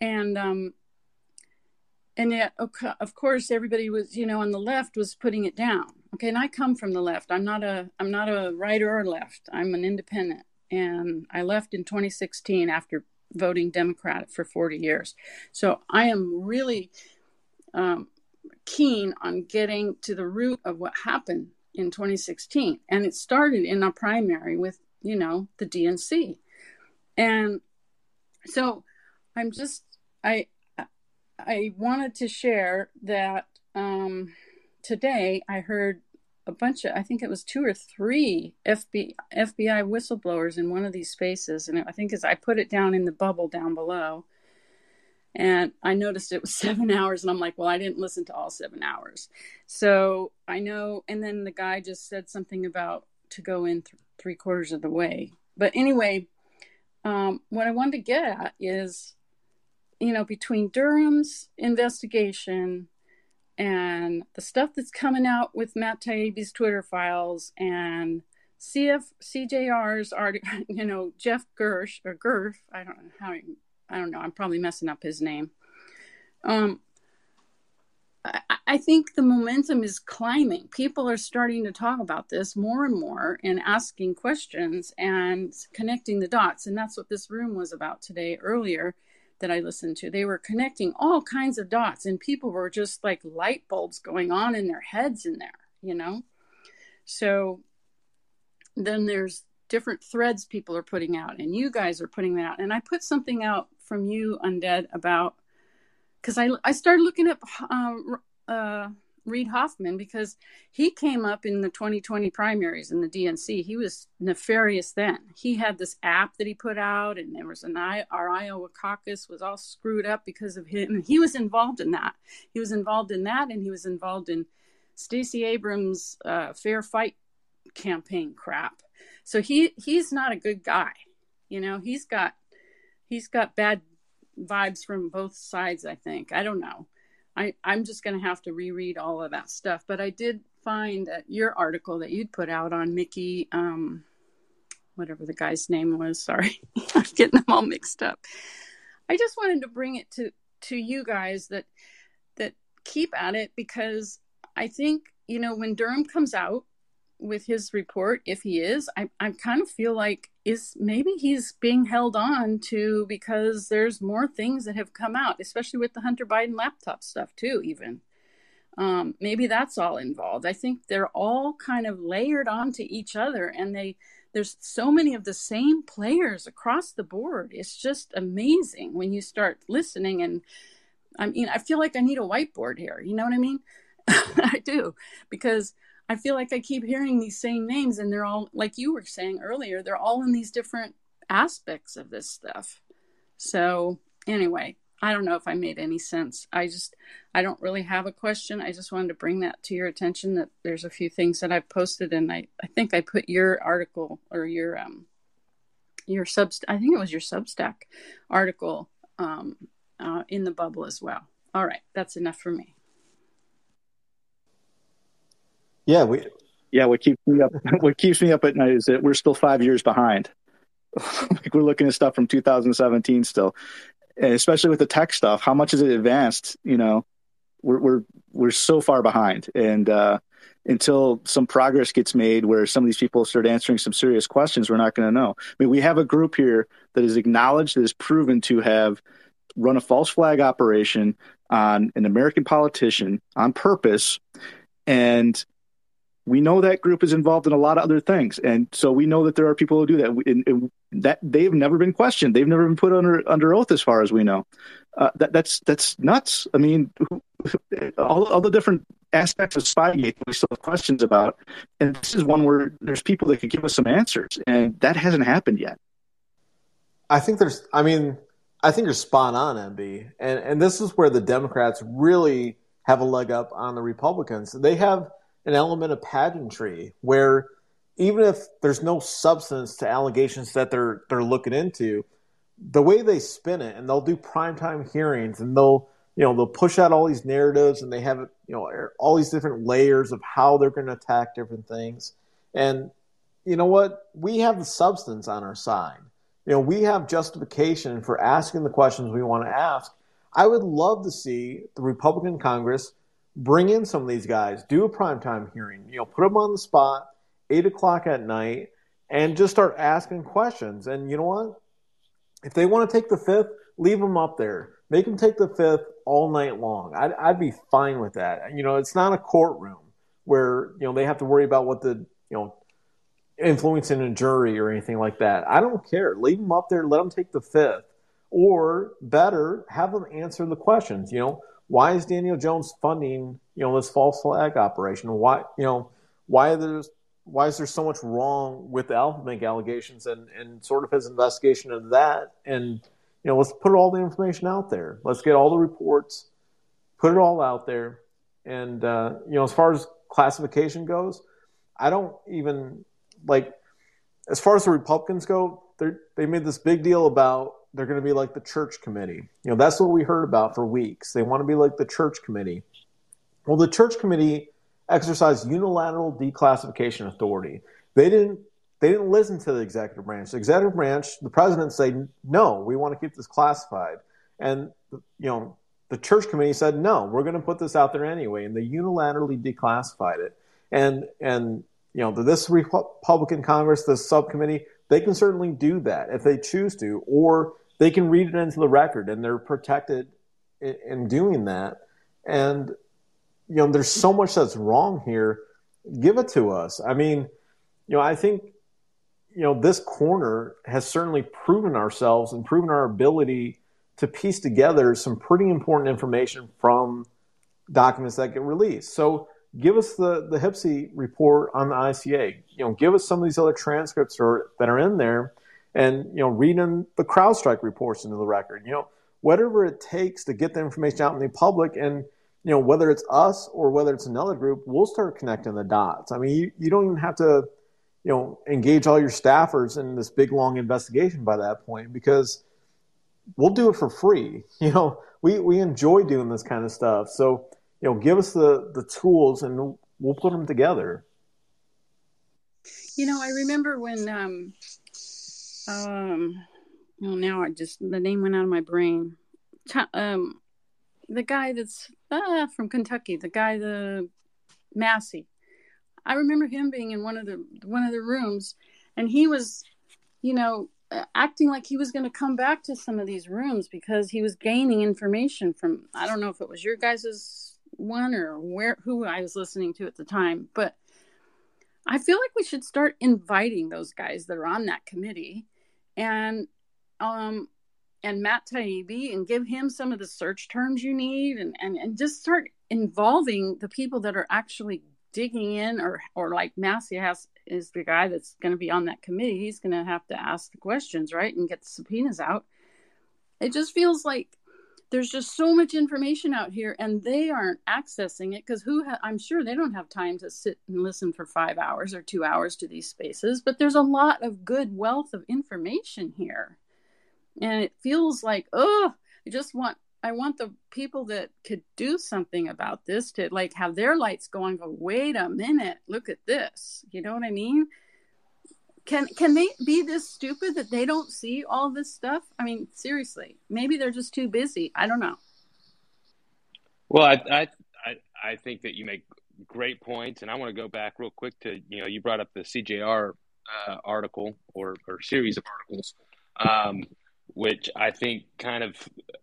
and um and yet of course everybody was you know on the left was putting it down okay and i come from the left. I'm not a i'm not a right or left. I'm an independent. And i left in 2016 after voting democrat for 40 years. So i am really um, keen on getting to the root of what happened in 2016 and it started in a primary with you know the dnc and so i'm just i I wanted to share that um, today I heard a bunch of, I think it was two or three FBI, FBI whistleblowers in one of these spaces. And I think as I put it down in the bubble down below, and I noticed it was [LAUGHS] seven hours, and I'm like, well, I didn't listen to all seven hours. So I know, and then the guy just said something about to go in th- three quarters of the way. But anyway, um, what I wanted to get at is you know, between Durham's investigation and the stuff that's coming out with Matt Taibbi's Twitter files and CF CJR's article, [LAUGHS] you know, Jeff Gersh or Gerf, I don't know how I don't know, I'm probably messing up his name. Um, I, I think the momentum is climbing. People are starting to talk about this more and more and asking questions and connecting the dots. And that's what this room was about today earlier that I listened to. They were connecting all kinds of dots, and people were just like light bulbs going on in their heads in there, you know? So then there's different threads people are putting out, and you guys are putting that out. And I put something out from you, Undead, about because I, I started looking at uh, uh, Reid Hoffman because he came up in the 2020 primaries in the DNC. He was nefarious then. He had this app that he put out, and there was an I, our Iowa caucus was all screwed up because of him. He was involved in that. He was involved in that, and he was involved in Stacey Abrams' uh, fair fight campaign crap. So he he's not a good guy. You know, he's got he's got bad vibes from both sides. I think. I don't know. I, I'm just going to have to reread all of that stuff. But I did find that your article that you'd put out on Mickey, um, whatever the guy's name was. Sorry, [LAUGHS] I'm getting them all mixed up. I just wanted to bring it to to you guys that that keep at it because I think you know when Durham comes out with his report, if he is, I, I kind of feel like is maybe he's being held on to because there's more things that have come out, especially with the Hunter Biden laptop stuff too. Even um, maybe that's all involved. I think they're all kind of layered onto each other, and they there's so many of the same players across the board. It's just amazing when you start listening and. I mean, I feel like I need a whiteboard here. You know what I mean? [LAUGHS] I do because I feel like I keep hearing these same names, and they're all, like you were saying earlier, they're all in these different aspects of this stuff. So, anyway, I don't know if I made any sense. I just, I don't really have a question. I just wanted to bring that to your attention that there's a few things that I've posted, and I, I think I put your article or your, um, your sub, I think it was your Substack article, um, uh, in the bubble as well. All right, that's enough for me. Yeah, we. Yeah, what keeps me up [LAUGHS] what keeps me up at night is that we're still five years behind. [LAUGHS] like we're looking at stuff from 2017 still, and especially with the tech stuff. How much is it advanced? You know, we're we're we're so far behind, and uh, until some progress gets made, where some of these people start answering some serious questions, we're not going to know. I mean, we have a group here that is acknowledged that is proven to have run a false flag operation on an American politician on purpose, and we know that group is involved in a lot of other things, and so we know that there are people who do that. And, and that they've never been questioned; they've never been put under under oath, as far as we know. Uh, that, that's that's nuts. I mean, all, all the different aspects of Spygate we still have questions about, and this is one where there's people that could give us some answers, and that hasn't happened yet. I think there's. I mean, I think you're spot on, MB, and and this is where the Democrats really have a leg up on the Republicans. They have an element of pageantry where even if there's no substance to allegations that they're they're looking into, the way they spin it, and they'll do primetime hearings, and they'll you know they'll push out all these narratives, and they have you know er, all these different layers of how they're going to attack different things. And you know what? We have the substance on our side. You know, we have justification for asking the questions we want to ask. I would love to see the Republican Congress bring in some of these guys, do a primetime hearing, you know, put them on the spot, eight o'clock at night, and just start asking questions. And you know what? If they want to take the fifth, leave them up there. Make them take the fifth all night long. I'd, I'd be fine with that. You know, it's not a courtroom where you know they have to worry about what the you know influencing a jury or anything like that. I don't care. Leave them up there. Let them take the fifth, or better, have them answer the questions. You know, why is Daniel Jones funding you know this false flag operation? Why you know why there's why is there so much wrong with the Alfa allegations and, and sort of his investigation of that? And, you know, let's put all the information out there. Let's get all the reports, put it all out there. And, uh, you know, as far as classification goes, I don't even like, as far as the Republicans go, they made this big deal about they're going to be like the church committee. You know, that's what we heard about for weeks. They want to be like the church committee. Well, the church committee exercised unilateral declassification authority. They didn't they didn't listen to the executive branch. The executive branch, the president said, "No, we want to keep this classified," and you know the church committee said, "No, we're going to put this out there anyway," and they unilaterally declassified it. And and you know this Republican Congress, this subcommittee, they can certainly do that if they choose to, or they can read it into the record, and they're protected in, in doing that. And you know, there's so much that's wrong here. Give it to us. I mean, you know, I think, you know, this corner has certainly proven ourselves and proven our ability to piece together some pretty important information from documents that get released. So give us the, the HPSCI report on the ICA. You know, give us some of these other transcripts or, that are in there and, you know, read in the CrowdStrike reports into the record. You know, whatever it takes to get the information out in the public and – you know, whether it's us or whether it's another group, we'll start connecting the dots. I mean, you, you don't even have to, you know, engage all your staffers in this big long investigation by that point because we'll do it for free. [LAUGHS] You know, we, we enjoy doing this kind of stuff. So, you know, give us the, the tools and we'll put them together. You know, I remember when, um, um, well, now I just, the name went out of my brain. Um, the guy that's uh, from Kentucky, the guy, the Massie. I remember him being in one of the one of the rooms, and he was, you know, acting like he was going to come back to some of these rooms because he was gaining information from. I don't know if it was your guys's one or where who I was listening to at the time, but I feel like we should start inviting those guys that are on that committee, and um, and Matt Taibbi and give him some of the search terms you need and, and, and just start involving the people that are actually digging in or or like Massie has is the guy that's going to be on that committee. He's going to have to ask the questions, right, and get the subpoenas out. It just feels like there's just so much information out here, and they aren't accessing it because who ha- I'm sure they don't have time to sit and listen for five hours or two hours to these spaces. But there's a lot of good wealth of information here and it feels like oh i just want i want the people that could do something about this to like have their lights go on go wait a minute look at this you know what i mean can can they be this stupid that they don't see all this stuff? I mean seriously maybe they're just too busy. I don't know. Well i i i, think that you make great points and i want to go back real quick to you know you brought up the cjr uh, article or, or series of articles um, which I think kind of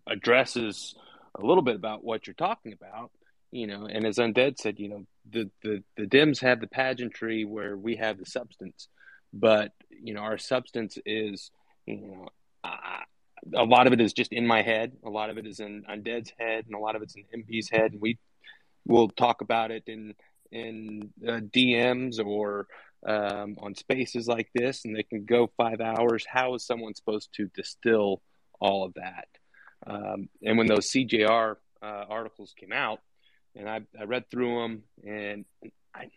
addresses a little bit about what you're talking about. You know, and as Undead said, you know, the, the, the Dems have the pageantry where we have the substance, but you know, our substance is, you know, uh, a lot of it is just in my head. A lot of it is in Undead's head, and a lot of it's in MP's head. And we will talk about it in in uh, DMs or um, on spaces like this and they can go five hours. How is someone supposed to distill all of that? Um, and when those CJR uh, articles came out, and I, I read through them, and I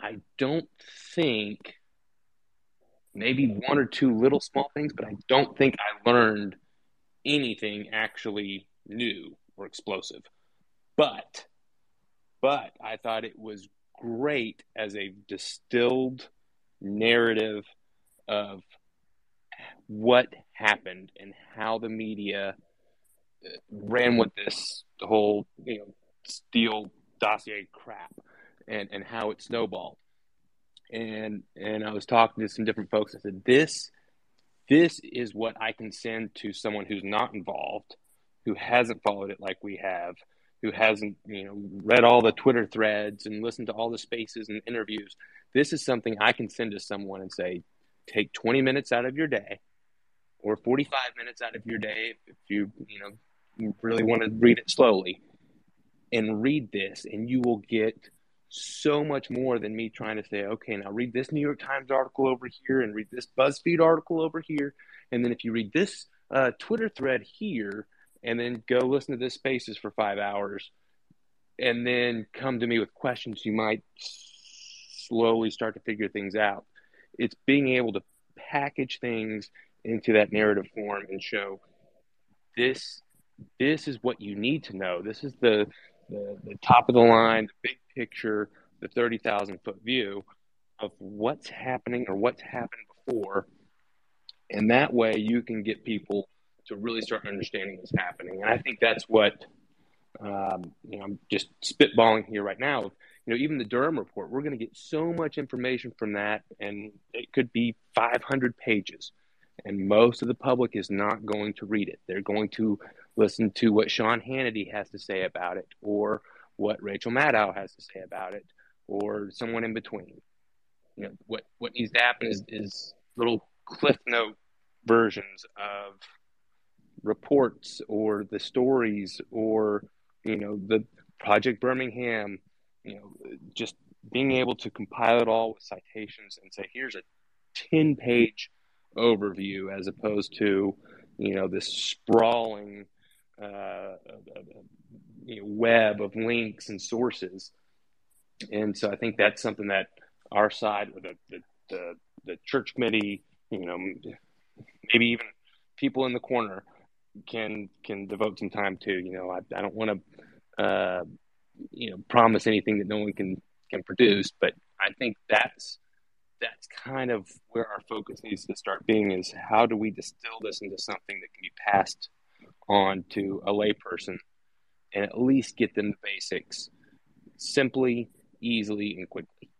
I don't think maybe one or two little small things, but I don't think I learned anything actually new or explosive. But, but I thought it was great as a distilled narrative of what happened and how the media uh, ran with this whole you know Steele dossier crap and and how it snowballed and and I was talking to some different folks. I said, "This, this is what I can send to someone who's not involved, who hasn't followed it like we have, who hasn't you know read all the Twitter threads and listened to all the spaces and interviews. This is something I can send to someone and say, take 20 minutes out of your day, or 45 minutes out of your day if you you know really want to read it slowly, and read this, and you will get." So much more than me trying to say, okay, now read this New York Times article over here and read this BuzzFeed article over here. And then if you read this uh, Twitter thread here and then go listen to this Spaces for five hours and then come to me with questions, you might slowly start to figure things out. It's being able to package things into that narrative form and show this this is what you need to know. This is the the, the top of the line, the big picture, the 30,000 foot view of what's happening or what's happened before. And that way you can get people to really start understanding what's happening. And I think that's what, um, you know, I'm just spitballing here right now. You know, even the Durham report, we're going to get so much information from that, and it could be 500 pages. And most of the public is not going to read it. They're going to listen to what Sean Hannity has to say about it, or what Rachel Maddow has to say about it, or someone in between. You know, what what needs to happen is, is little cliff note versions of reports or the stories or you know the Project Birmingham. You know, just being able to compile it all with citations and say, here's a ten page overview as opposed to you know this sprawling uh, you know, web of links and sources. And so I think that's something that our side, the, the, the, the church committee, you know, maybe even people in the corner can can devote some time to. You know, I, I don't want to, uh, you know, promise anything that no one can can produce, but I think that's that's kind of where our focus needs to start being is how do we distill this into something that can be passed on to a layperson and at least get them the basics simply, easily, and quickly.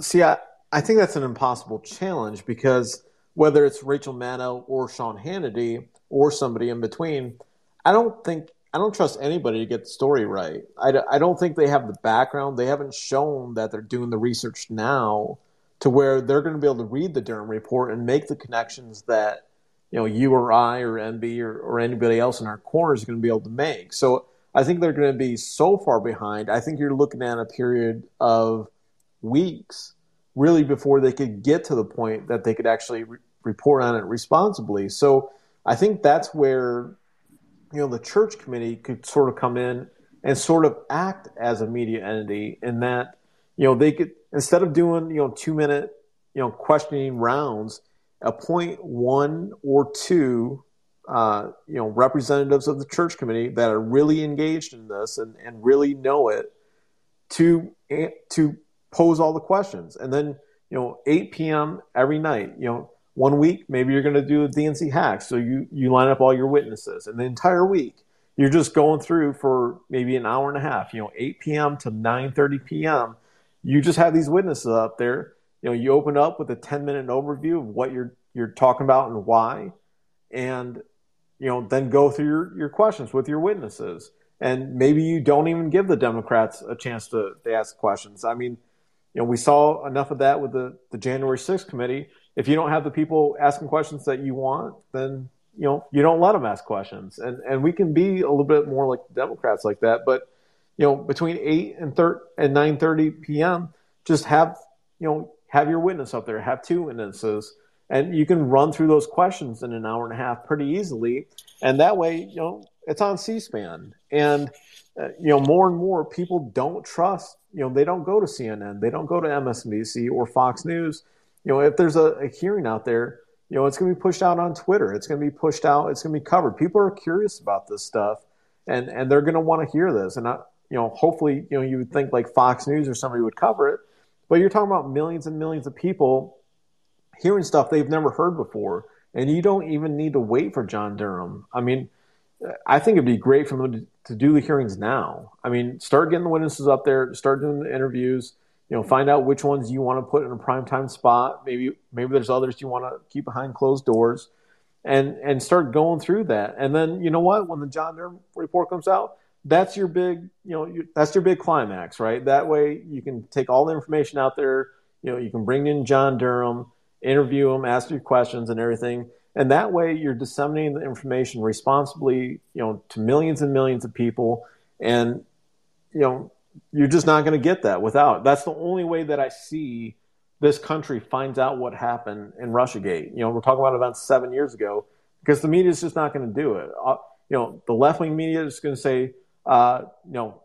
See, I, I think that's an impossible challenge because whether it's Rachel Maddow or Sean Hannity or somebody in between, I don't think I don't trust anybody to get the story right. I, I don't think they have the background. They haven't shown that they're doing the research now to where they're going to be able to read the Durham report and make the connections that you know you or I or NB or, or anybody else in our corner is going to be able to make. So I think they're going to be so far behind. I think you're looking at a period of weeks, really, before they could get to the point that they could actually re- report on it responsibly. So I think that's where you know the church committee could sort of come in and sort of act as a media entity in that you know they could instead of doing you know two minute you know questioning rounds appoint one or two uh, you know representatives of the church committee that are really engaged in this and, and really know it to to pose all the questions. And then you know 8 p.m every night you know one week maybe you're going to do a dnc hack so you you line up all your witnesses. And the entire week you're just going through for maybe an hour and a half you know 8 p.m to 9.30 p.m you just have these witnesses up there you know you open up with a 10 minute overview of what you're you're talking about and why and you know then go through your, your questions with your witnesses. And maybe you don't even give the democrats a chance to, to ask questions. I mean you know we saw enough of that with the, the january 6th committee. If you don't have the people asking questions that you want then you know you don't let them ask questions. And and we can be a little bit more like democrats like that but you know between 8 and 3 and 9:30 p.m. just have you know have your witness up there, have two witnesses, and you can run through those questions in an hour and a half pretty easily. And that way, you know, it's on C-SPAN. And uh, you know, more and more people don't trust. You know, they don't go to CNN, they don't go to MSNBC or Fox News. You know, if there's a, a hearing out there, you know, it's going to be pushed out on Twitter. It's going to be pushed out. It's going to be covered. People are curious about this stuff, and and they're going to want to hear this. And I, you know, hopefully, you know, you would think like Fox News or somebody would cover it, but you're talking about millions and millions of people hearing stuff they've never heard before, and you don't even need to wait for John Durham. I mean, I think it'd be great for them to, to do the hearings now. I mean, start getting the witnesses up there, start doing the interviews. You know, find out which ones you want to put in a prime time spot. Maybe maybe there's others you want to keep behind closed doors, and and start going through that. And then you know what? When the John Durham report comes out, that's your big you know that's your big climax, right? That way you can take all the information out there. You know, you can bring in John Durham, interview him, ask your questions, and everything and that way you're disseminating the information responsibly you know to millions and millions of people and you know you're just not going to get that without that's the only way that i see this country finds out what happened in russiagate you know we're talking about events seven years ago because the media is just not going to do it uh, you know the left-wing media is going to say uh, you know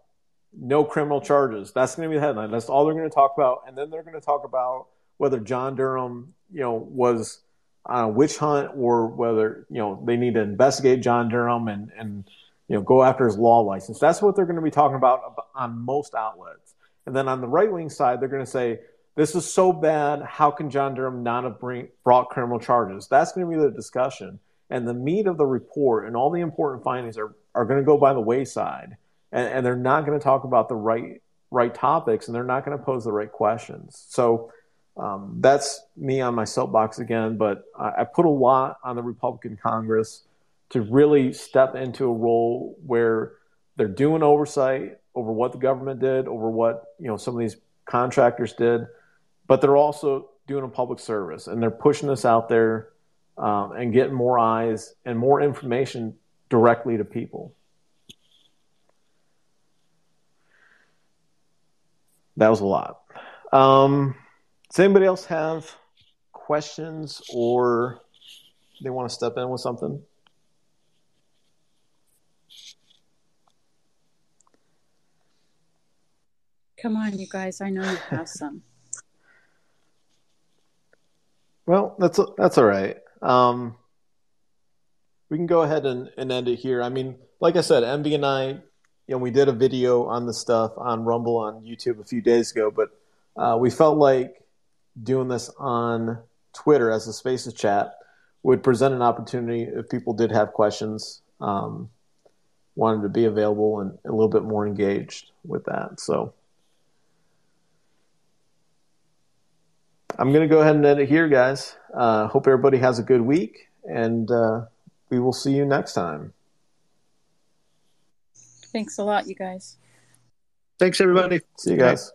no criminal charges that's going to be the headline that's all they're going to talk about and then they're going to talk about whether john durham you know was on a witch hunt or whether you know they need to investigate John Durham and and you know go after his law license. That's what they're going to be talking about on most outlets. And then on the right wing side, they're going to say this is so bad. How can John Durham not have bring, brought criminal charges? That's going to be the discussion. And the meat of the report and all the important findings are, are going to go by the wayside. And, and they're not going to talk about the right right topics and they're not going to pose the right questions. So um, that's me on my soapbox again, but I, I put a lot on the Republican Congress to really step into a role where they're doing oversight over what the government did, over what you know some of these contractors did, but they're also doing a public service and they're pushing this out there um, and getting more eyes and more information directly to people. That was a lot. Um, does anybody else have questions or they want to step in with something? Come on, you guys. I know you have [LAUGHS] some. well, that's that's all right. Um, we can go ahead and, and end it here. I mean, like I said, MB and I, you know, we did a video on the stuff on Rumble on YouTube a few days ago, but uh, we felt like doing this on Twitter as a Spaces chat would present an opportunity if people did have questions, um, wanted to be available and a little bit more engaged with that. So I'm going to go ahead and end it here, guys. Uh, hope everybody has a good week, and uh, we will see you next time. Thanks a lot, you guys. Thanks, everybody. See you guys.